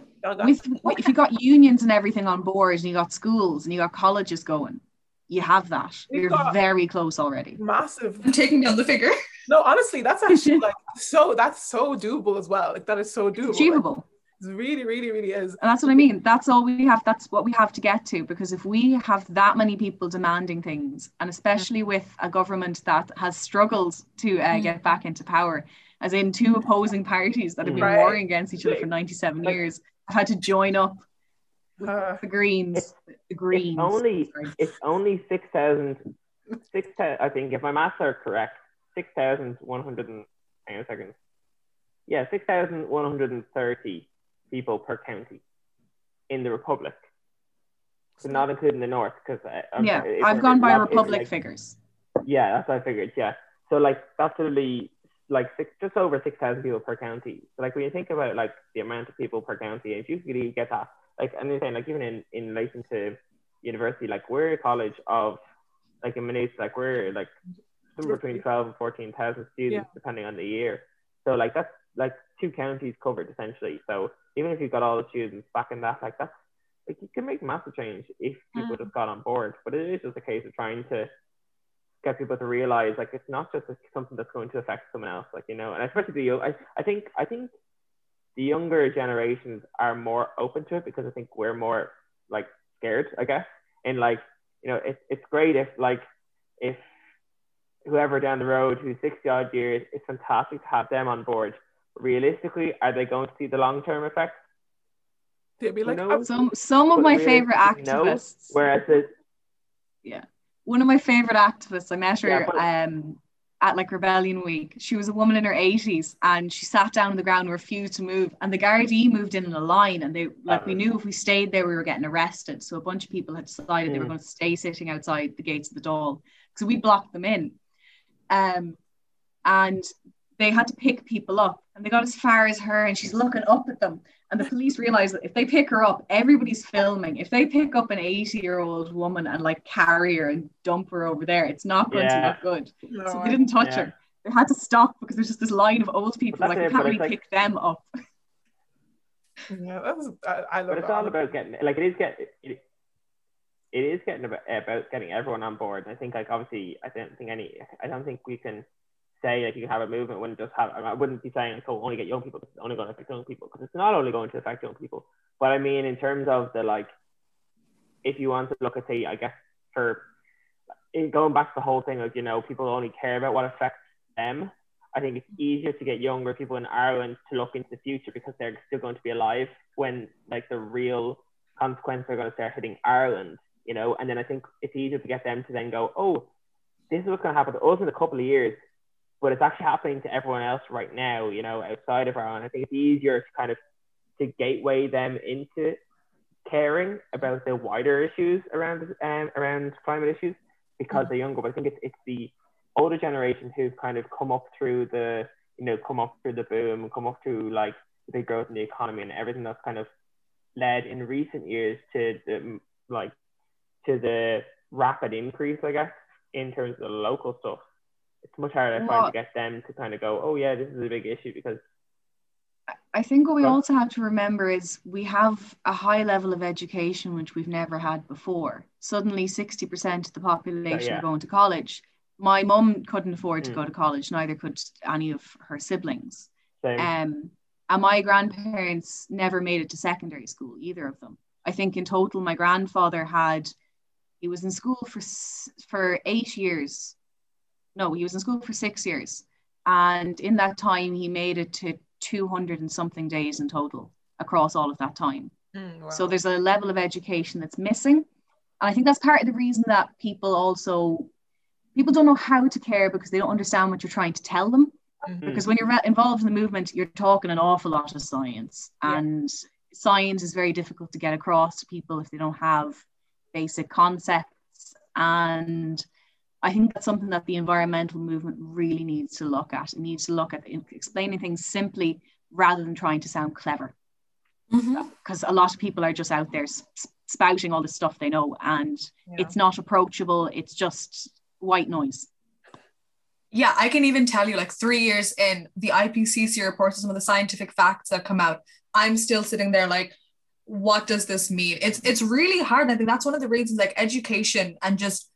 With, if you got unions and everything on board, and you got schools and you got colleges going, you have that. We've You're very close already. massive. I'm taking down the figure. No, honestly, that's actually [laughs] like so. That's so doable as well. Like that is so doable. Achievable. It really, really, really is. And that's what I mean. That's all we have. That's what we have to get to. Because if we have that many people demanding things, and especially with a government that has struggled to uh, Mm. get back into power, as in two opposing parties that have been Right. warring against each other for 97 Like- years, have had to join up Uh, the Greens. The Greens. It's only it's only six thousand six. I think if my maths are correct, six thousand one hundred and hang on a second. Yeah, six thousand one hundred and thirty people per county in the Republic. So not including the North, because Yeah, I've gone by Republic figures. Yeah, that's what I figured. Yeah, so like that's literally like six, just over six thousand people per county. So like when you think about like the amount of people per county, if you could get that, like and you're saying like even in in relation to university, like we're a college of like in minutes, like we're like somewhere between twelve and fourteen thousand students depending on the year. So like that's like two counties covered essentially. So even if you've got all the students back in that, like that's like you can make massive change if people Mm. just got on board. But it is just a case of trying to get people to realize like it's not just something that's going to affect someone else, like you know, and especially the. I, I think I think the younger generations are more open to it because I think we're more like scared, I guess. And like you know, it's it's great if like if whoever down the road who's sixty odd years, it's fantastic to have them on board. Realistically, are they going to see the long term effects? they'd be like, No. Some some of But my really, favorite no, activists. Whereas yeah, one of my favorite activists. I met her Yeah, but- um, at like Rebellion Week. She was a woman in her 80s and she sat down on the ground and refused to move. And the Gardaí moved in in a line and they like we knew if we stayed there we were getting arrested. So a bunch of people had decided they were Mm. going to stay sitting outside the gates of the Dáil. So we blocked them in. Um, and they had to pick people up and they got as far as her and she's looking up at them and the police realize that if they pick her up everybody's filming if they pick up an 80 year old woman and like carry her and dump her over there it's not going Yeah. to look good no, so they didn't touch Yeah. her they had to stop because there's just this line of old people But like that's we it, can't really like- pick them up [laughs] Yeah, that was, I, I love but it's that. all about getting like it is get it, it is getting about, about getting everyone on board. And I think like obviously I don't think any I don't think we can say like you can have a movement when just have I wouldn't be saying like oh only get young people. it's only going to affect young people because it's not only going to affect young people. But I mean in terms of the like if you want to look at say I guess for in going back to the whole thing of you know people only care about what affects them. I think it's easier to get younger people in Ireland to look into the future because they're still going to be alive when like the real consequences are going to start hitting Ireland, you know. And then I think it's easier to get them to then go, oh, this is what's going to happen to us in a couple of years, but it's actually happening to everyone else right now, you know, outside of Ireland. I think it's easier to kind of to gateway them into caring about the wider issues around um, around climate issues because they're younger. But I think it's it's the older generation who've kind of come up through the you know come up through the boom, come up through like the growth in the economy and everything that's kind of led in recent years to the like to the rapid increase, I guess, in terms of the local stuff. It's much harder I find to get them to kind of go, oh yeah, this is a big issue because I think what we also have to remember is we have a high level of education which we've never had before. Suddenly, 60% of the population yeah. are going to college. My mum couldn't afford to mm. go to college, neither could any of her siblings. Same. Um, and my grandparents never made it to secondary school, either of them. I think in total, my grandfather had, he was in school for for eight years. No, he was in school for six years. And in that time, he made it to 200 and something days in total across all of that time. Mm, wow. So there's a level of education that's missing. And I think that's part of the reason that people also people don't know how to care because they don't understand what you're trying to tell them. Mm-hmm. Because when you're involved in the movement, you're talking an awful lot of science, yeah. and science is very difficult to get across to people if they don't have basic concepts. And I think that's something that the environmental movement really needs to look at. It needs to look at explaining things simply rather than trying to sound clever. Because mm-hmm. a lot of people are just out there spouting all the stuff they know, and yeah. it's not approachable. It's just white noise. Yeah, I can even tell you, like three years in, the IPCC reports some of the scientific facts that come out. I'm still sitting there like, what does this mean? It's it's really hard. I think that's one of the reasons, like education and just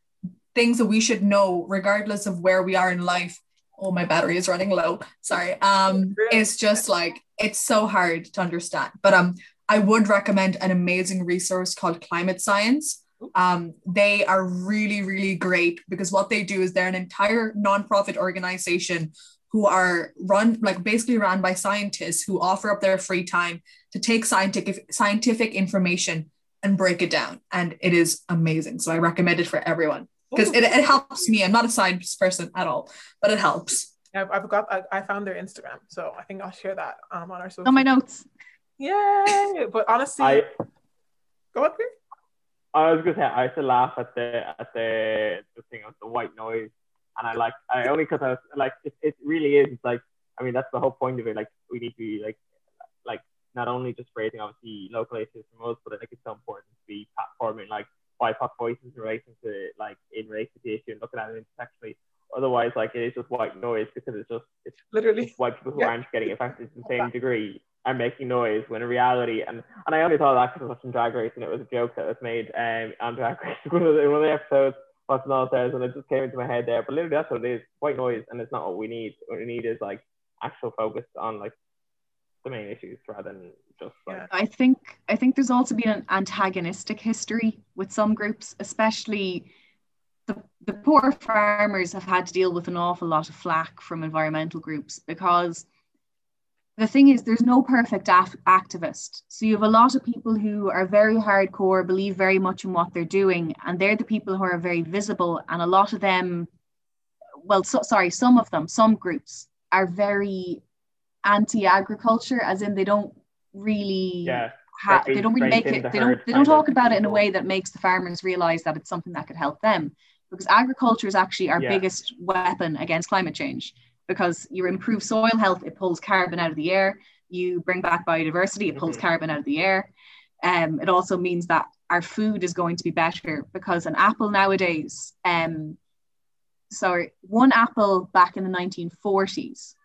things that we should know regardless of where we are in life. Oh my battery is running low. Sorry. Um it's just like it's so hard to understand. But um i would recommend an amazing resource called climate science. Um they are really really great because what they do is they're an entire nonprofit organization who are run like basically run by scientists who offer up their free time to take scientific scientific information and break it down. And it is amazing. So i recommend it for everyone because it, it helps me. I'm not a science person at all, but it helps. I've, I've got I, I, found their Instagram, so I think I'll share that um, on our social. On my notes. Yay! But honestly, I, go on, please. I was gonna say I used to laugh at the at the the thing of the white noise, and I like I only because I was like it, it really is. It's like I mean that's the whole point of it. Like we need to be like like not only just raising obviously local issues from us, but I think it's so important to be platforming like BIPOC voices in relation to like in relation to the issue and looking at it intersectionally. Otherwise, like it is just white noise because it's just it's literally white people who yeah. aren't getting affected to the same degree are making noise when in reality and and I only thought that because I was watching Drag Race and it was a joke that was made um on Drag Race [laughs] one of the, one of the episodes watching All Stars and it just came into my head there. But literally that's what it is, white noise and it's not what we need. What we need is like actual focus on like the main issues rather than just like yeah. I think I think there's also been an antagonistic history with some groups, especially the, the poor farmers have had to deal with an awful lot of flack from environmental groups because the thing is there's no perfect af- activist so you have a lot of people who are very hardcore believe very much in what they're doing and they're the people who are very visible and a lot of them well so, sorry some of them some groups are very anti-agriculture as in they don't really yeah ha- they don't really make it they don't they don't talk about it in a way that makes the farmers realize that it's something that could help them. Because agriculture is actually our yeah. biggest weapon against climate change. Because you improve soil health it pulls carbon out of the air. You bring back biodiversity it pulls mm-hmm. carbon out of the air. Um, it also means that our food is going to be better because an apple nowadays um, sorry one apple back in the 1940s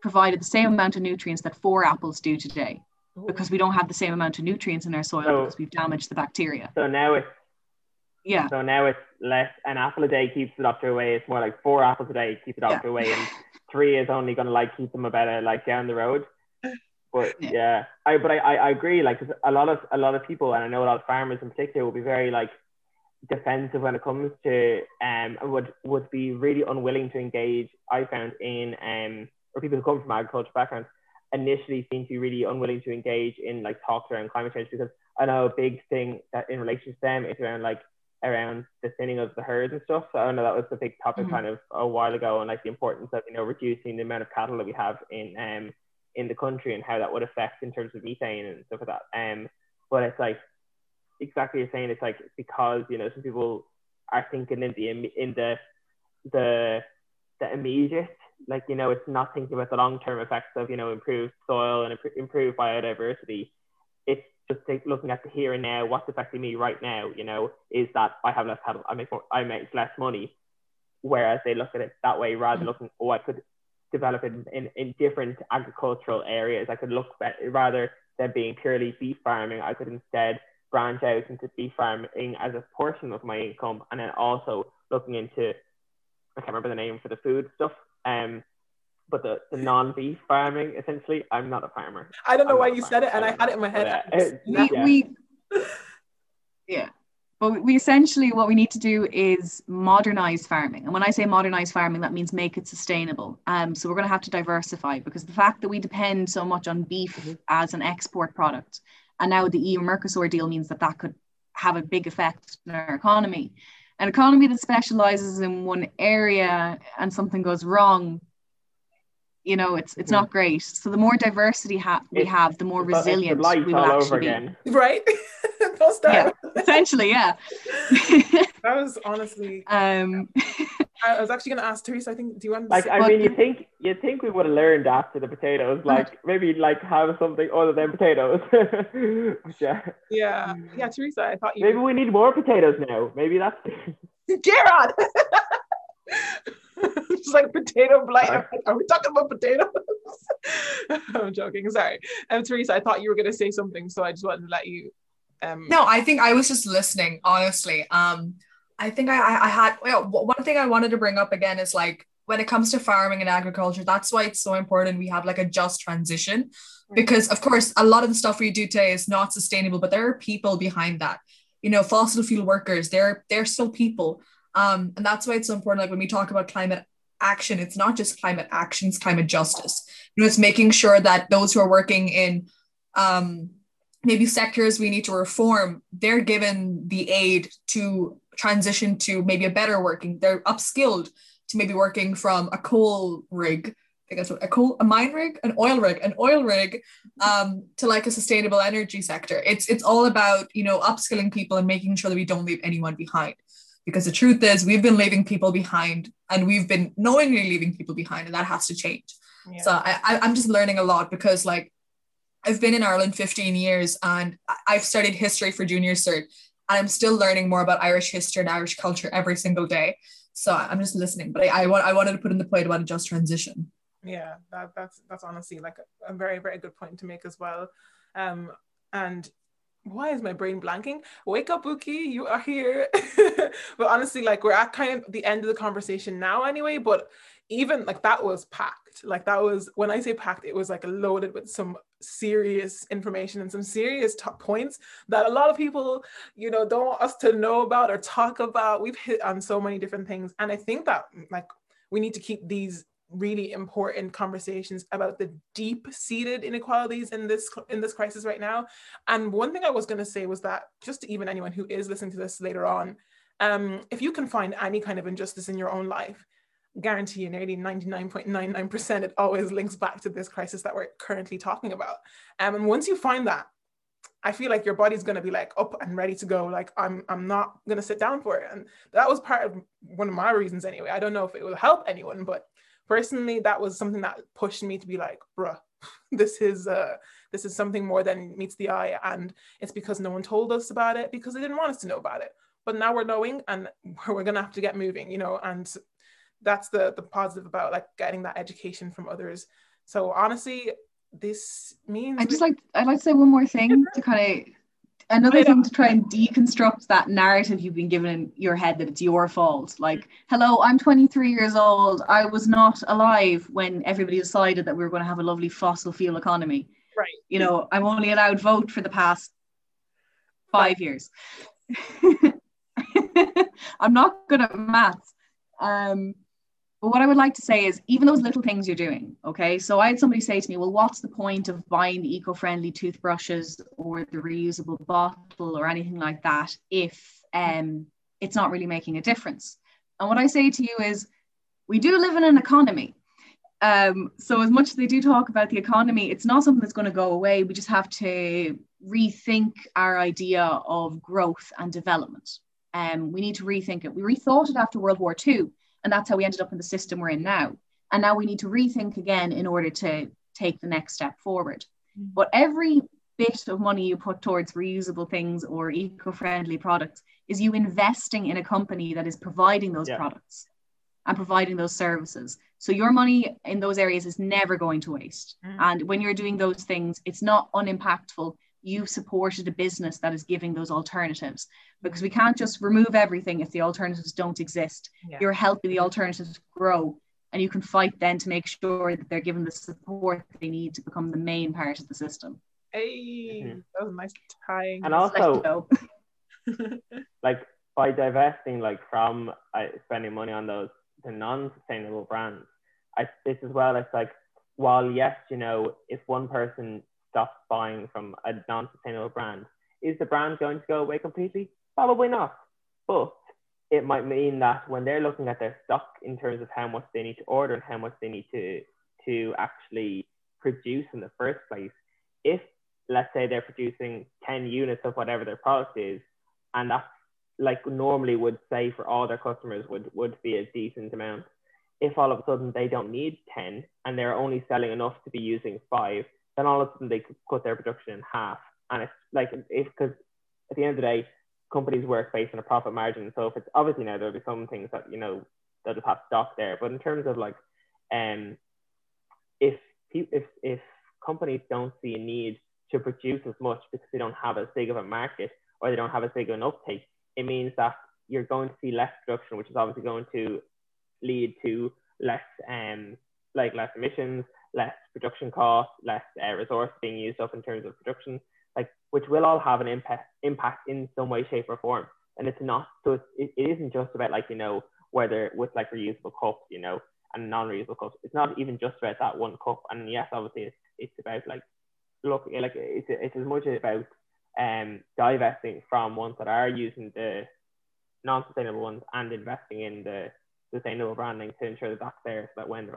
provided the same amount of nutrients that four apples do today because we don't have the same amount of nutrients in our soil so, because we've damaged the bacteria. So now it's yeah. So now it's less an apple a day keeps the doctor away. It's more like four apples a day keep the doctor yeah. away, and [laughs] three is only gonna like keep them a better like down the road. But yeah, yeah I but I, I, agree. Like a lot of a lot of people, and I know a lot of farmers in particular, will be very like defensive when it comes to um and would would be really unwilling to engage. I found in um or people who come from agriculture backgrounds initially seem to be really unwilling to engage in like talks around climate change because I know a big thing that in relation to them is around like around the thinning of the herds and stuff. So I know that was a big topic mm-hmm. kind of a while ago and like the importance of you know reducing the amount of cattle that we have in um in the country and how that would affect in terms of methane and stuff like that. Um, but it's like exactly you're saying. It's like because you know some people are thinking in the in the the the immediate, like you know, it's not thinking about the long term effects of you know improved soil and improved biodiversity. It's just looking at the here and now. What's affecting me right now? You know, is that I have less cattle, I make more, I make less money. Whereas they look at it that way rather than mm-hmm. looking, oh, I could develop it in, in, in different agricultural areas. I could look at rather than being purely beef farming. I could instead branch out into beef farming as a portion of my income, and then also looking into I can't remember the name for the food stuff. Um, but the, the non-beef farming essentially i'm not a farmer i don't know I'm why you said it and i had it in my head we, yeah. we yeah but we essentially what we need to do is modernize farming and when i say modernize farming that means make it sustainable um, so we're going to have to diversify because the fact that we depend so much on beef mm-hmm. as an export product and now the EU Mercosur deal means that that could have a big effect on our economy. An economy that specializes in one area and something goes wrong, you know, it's it's yeah. not great. So the more diversity ha- we it, have, the more resilient we will actually be. Right? [laughs] yeah, essentially, yeah. [laughs] that was honestly. [laughs] Um, I was actually going to ask Teresa. I think. Do you want? Like, I mean, you think you think we would have learned after the potatoes, like maybe like have something other than potatoes. [laughs] yeah. Yeah, yeah, Teresa. I thought you. Maybe we need more potatoes now. Maybe that's. Gerard. It's like potato blight. Are we talking about potatoes? I'm joking. Sorry. Um, Teresa, I thought you were going to say something, so I just wanted to let you. Um... No, I think I was just listening. Honestly, um, I think I, I had well, one thing I wanted to bring up again is like when it comes to farming and agriculture, that's why it's so important we have like a just transition. Because of course, a lot of the stuff we do today is not sustainable, but there are people behind that. You know, fossil fuel workers, they're they're still people. Um, and that's why it's so important. Like when we talk about climate action, it's not just climate action, it's climate justice. You know, it's making sure that those who are working in um, maybe sectors we need to reform, they're given the aid to transition to maybe a better working. They're upskilled to maybe working from a coal rig. I guess what a coal, a mine rig, an oil rig, an oil rig, um, to like a sustainable energy sector. It's it's all about you know upskilling people and making sure that we don't leave anyone behind. Because the truth is, we've been leaving people behind, and we've been knowingly leaving people behind, and that has to change. Yeah. So I, I I'm just learning a lot because like I've been in Ireland 15 years and I've studied history for junior cert and I'm still learning more about Irish history and Irish culture every single day. So I'm just listening, but I, I want I wanted to put in the point about a just transition. Yeah, that, that's that's honestly like a, a very very good point to make as well. Um, and why is my brain blanking? Wake up, Buki, you are here. [laughs] but honestly, like we're at kind of the end of the conversation now, anyway. But even like that was packed. Like that was when I say packed, it was like loaded with some serious information and some serious top points that a lot of people, you know, don't want us to know about or talk about. We've hit on so many different things, and I think that like we need to keep these really important conversations about the deep-seated inequalities in this in this crisis right now. And one thing I was going to say was that just to even anyone who is listening to this later on, um, if you can find any kind of injustice in your own life, guarantee you nearly 99.99% it always links back to this crisis that we're currently talking about. Um, and once you find that, I feel like your body's going to be like up and ready to go. Like I'm, I'm not going to sit down for it. And that was part of one of my reasons anyway. I don't know if it will help anyone, but personally, that was something that pushed me to be like, bruh, [laughs] this is uh, this is something more than meets the eye. And it's because no one told us about it because they didn't want us to know about it. But now we're knowing and [laughs] we're going to have to get moving, you know, and that's the the positive about like getting that education from others. So honestly this means i just like i'd like to say one more thing [laughs] to kind of another thing to try and deconstruct that narrative you've been given in your head that it's your fault. Like hello i'm 23 years old. I was not alive when everybody decided that we were going to have a lovely fossil fuel economy. Right. You know i'm only allowed vote for the past five years. [laughs] I'm not good at maths. Um, but what I would like to say is, even those little things you're doing, okay? So I had somebody say to me, well, what's the point of buying the eco friendly toothbrushes or the reusable bottle or anything like that if um, it's not really making a difference? And what I say to you is, we do live in an economy. Um, so as much as they do talk about the economy, it's not something that's going to go away. We just have to rethink our idea of growth and development. Um, we need to rethink it. We rethought it after World War II and that's how we ended up in the system we're in now. And now we need to rethink again in order to take the next step forward. Mm-hmm. But every bit of money you put towards reusable things or eco-friendly products is you investing in a company that is providing those yeah. products and providing those services. So your money in those areas is never going to waste. Mm. And when you're doing those things, it's not unimpactful you've supported a business that is giving those alternatives because we can't just remove everything if the alternatives don't exist. Yeah. You're helping the alternatives grow and you can fight then to make sure that they're given the support they need to become the main part of the system. Hey, mm-hmm. that was nice tying. And also, [laughs] like by divesting, like from uh, spending money on those the non-sustainable brands, I this as well. It's like while yes, you know, if one person stop buying from a non-sustainable brand. Is the brand going to go away completely? Probably not. But it might mean that when they're looking at their stock in terms of how much they need to order and how much they need to to actually produce in the first place, if let's say they're producing 10 units of whatever their product is, and that's like normally would say for all their customers would would be a decent amount. If all of a sudden they don't need 10 and they're only selling enough to be using five, then all of a sudden they cut their production in half. And it's like, if because at the end of the day, companies work based on a profit margin. So if it's obviously now there'll be some things that, you know, they'll just have stock there. But in terms of like, um, if, if, if companies don't see a need to produce as much because they don't have as big of a market or they don't have as big of an uptake, it means that you're going to see less production, which is obviously going to lead to less um like less emissions, less production costs, less uh, resource being used up in terms of production, like which will all have an impact impact in some way, shape, or form. And it's not so it's, it, it isn't just about like you know whether with like reusable cups, you know, and non-reusable cups. It's not even just about that one cup. And yes, obviously it's, it's about like look like it's it's as much about um divesting from ones that are using the non-sustainable ones and investing in the sustainable branding to ensure that that's there so that when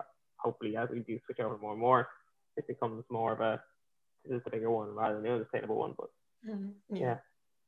hopefully as we do switch over more and more, it becomes more of a this is a bigger one rather than the unsustainable one. But mm-hmm. yeah.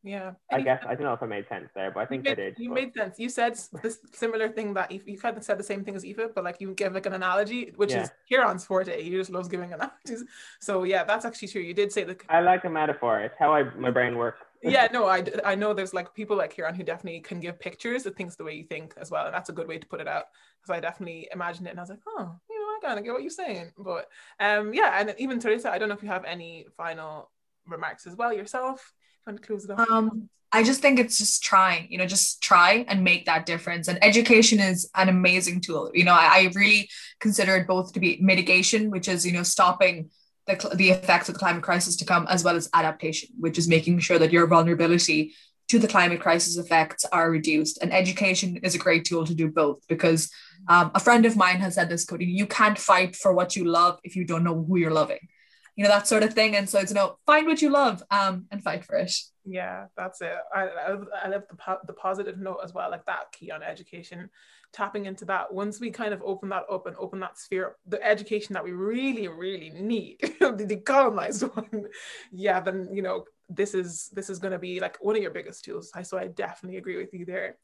yeah. I guess I don't know if I made sense there, but I think made, I did. You but. made sense. You said this [laughs] similar thing that you, you kind of said the same thing as Aoife, but like you give like an analogy, which yeah. is Kieran's forte. He just loves giving analogies. So yeah, that's actually true. You did say the. I like a metaphor. It's how I my brain works. [laughs] yeah, no, I, I know there's like people like Kieran who definitely can give pictures that thinks the way you think as well, and that's a good way to put it out. Because I definitely imagined it, and I was like, oh, kind of get what you're saying. But um, yeah, and even Teresa, I don't know if you have any final remarks as well yourself. You close it off? Um, I just think it's just trying, you know, just try and make that difference. And education is an amazing tool. You know, I, I really consider it both to be mitigation, which is, you know, stopping the, the effects of the climate crisis to come, as well as adaptation, which is making sure that your vulnerability to the climate crisis effects are reduced. And education is a great tool to do both because um, a friend of mine has said this, Cody, you can't fight for what you love if you don't know who you're loving. You know, that sort of thing. And so it's, you know, find what you love um, and fight for it. Yeah, that's it. I, I, love the, po- the positive note as well, like that key on education, tapping into that. Once we kind of open that up and open that sphere, the education that we really, really need, [laughs] the decolonized [laughs] one, yeah, then, you know, this is this is going to be like one of your biggest tools. I so I definitely agree with you there.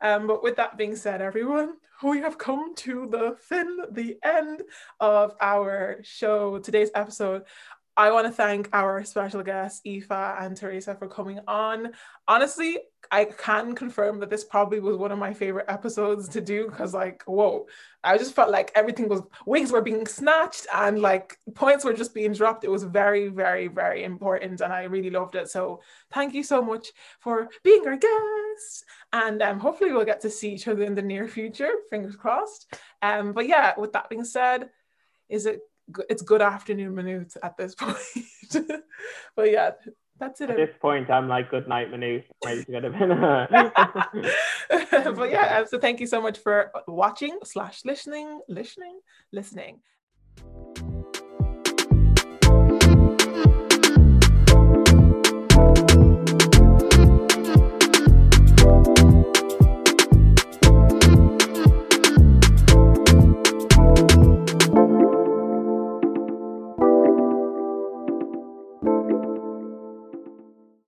Um, but with that being said, everyone, we have come to the fin, the end of our show, today's episode. I want to thank our special guests, Aoife and Teresa, for coming on. Honestly, I can confirm that this probably was one of my favorite episodes to do because, like, whoa, I just felt like everything was wigs were being snatched and like points were just being dropped. It was very, very, very important, and I really loved it. So, thank you so much for being our guest, and um, hopefully, we'll get to see each other in the near future. Fingers crossed. Um, but yeah, with that being said, is it it's good afternoon minutes at this [laughs] point. but yeah, that's it. At this point, I'm like, good night, Manu. Ready to go to bed. [laughs] but yeah, so thank you so much for watching slash listening, listening, listening.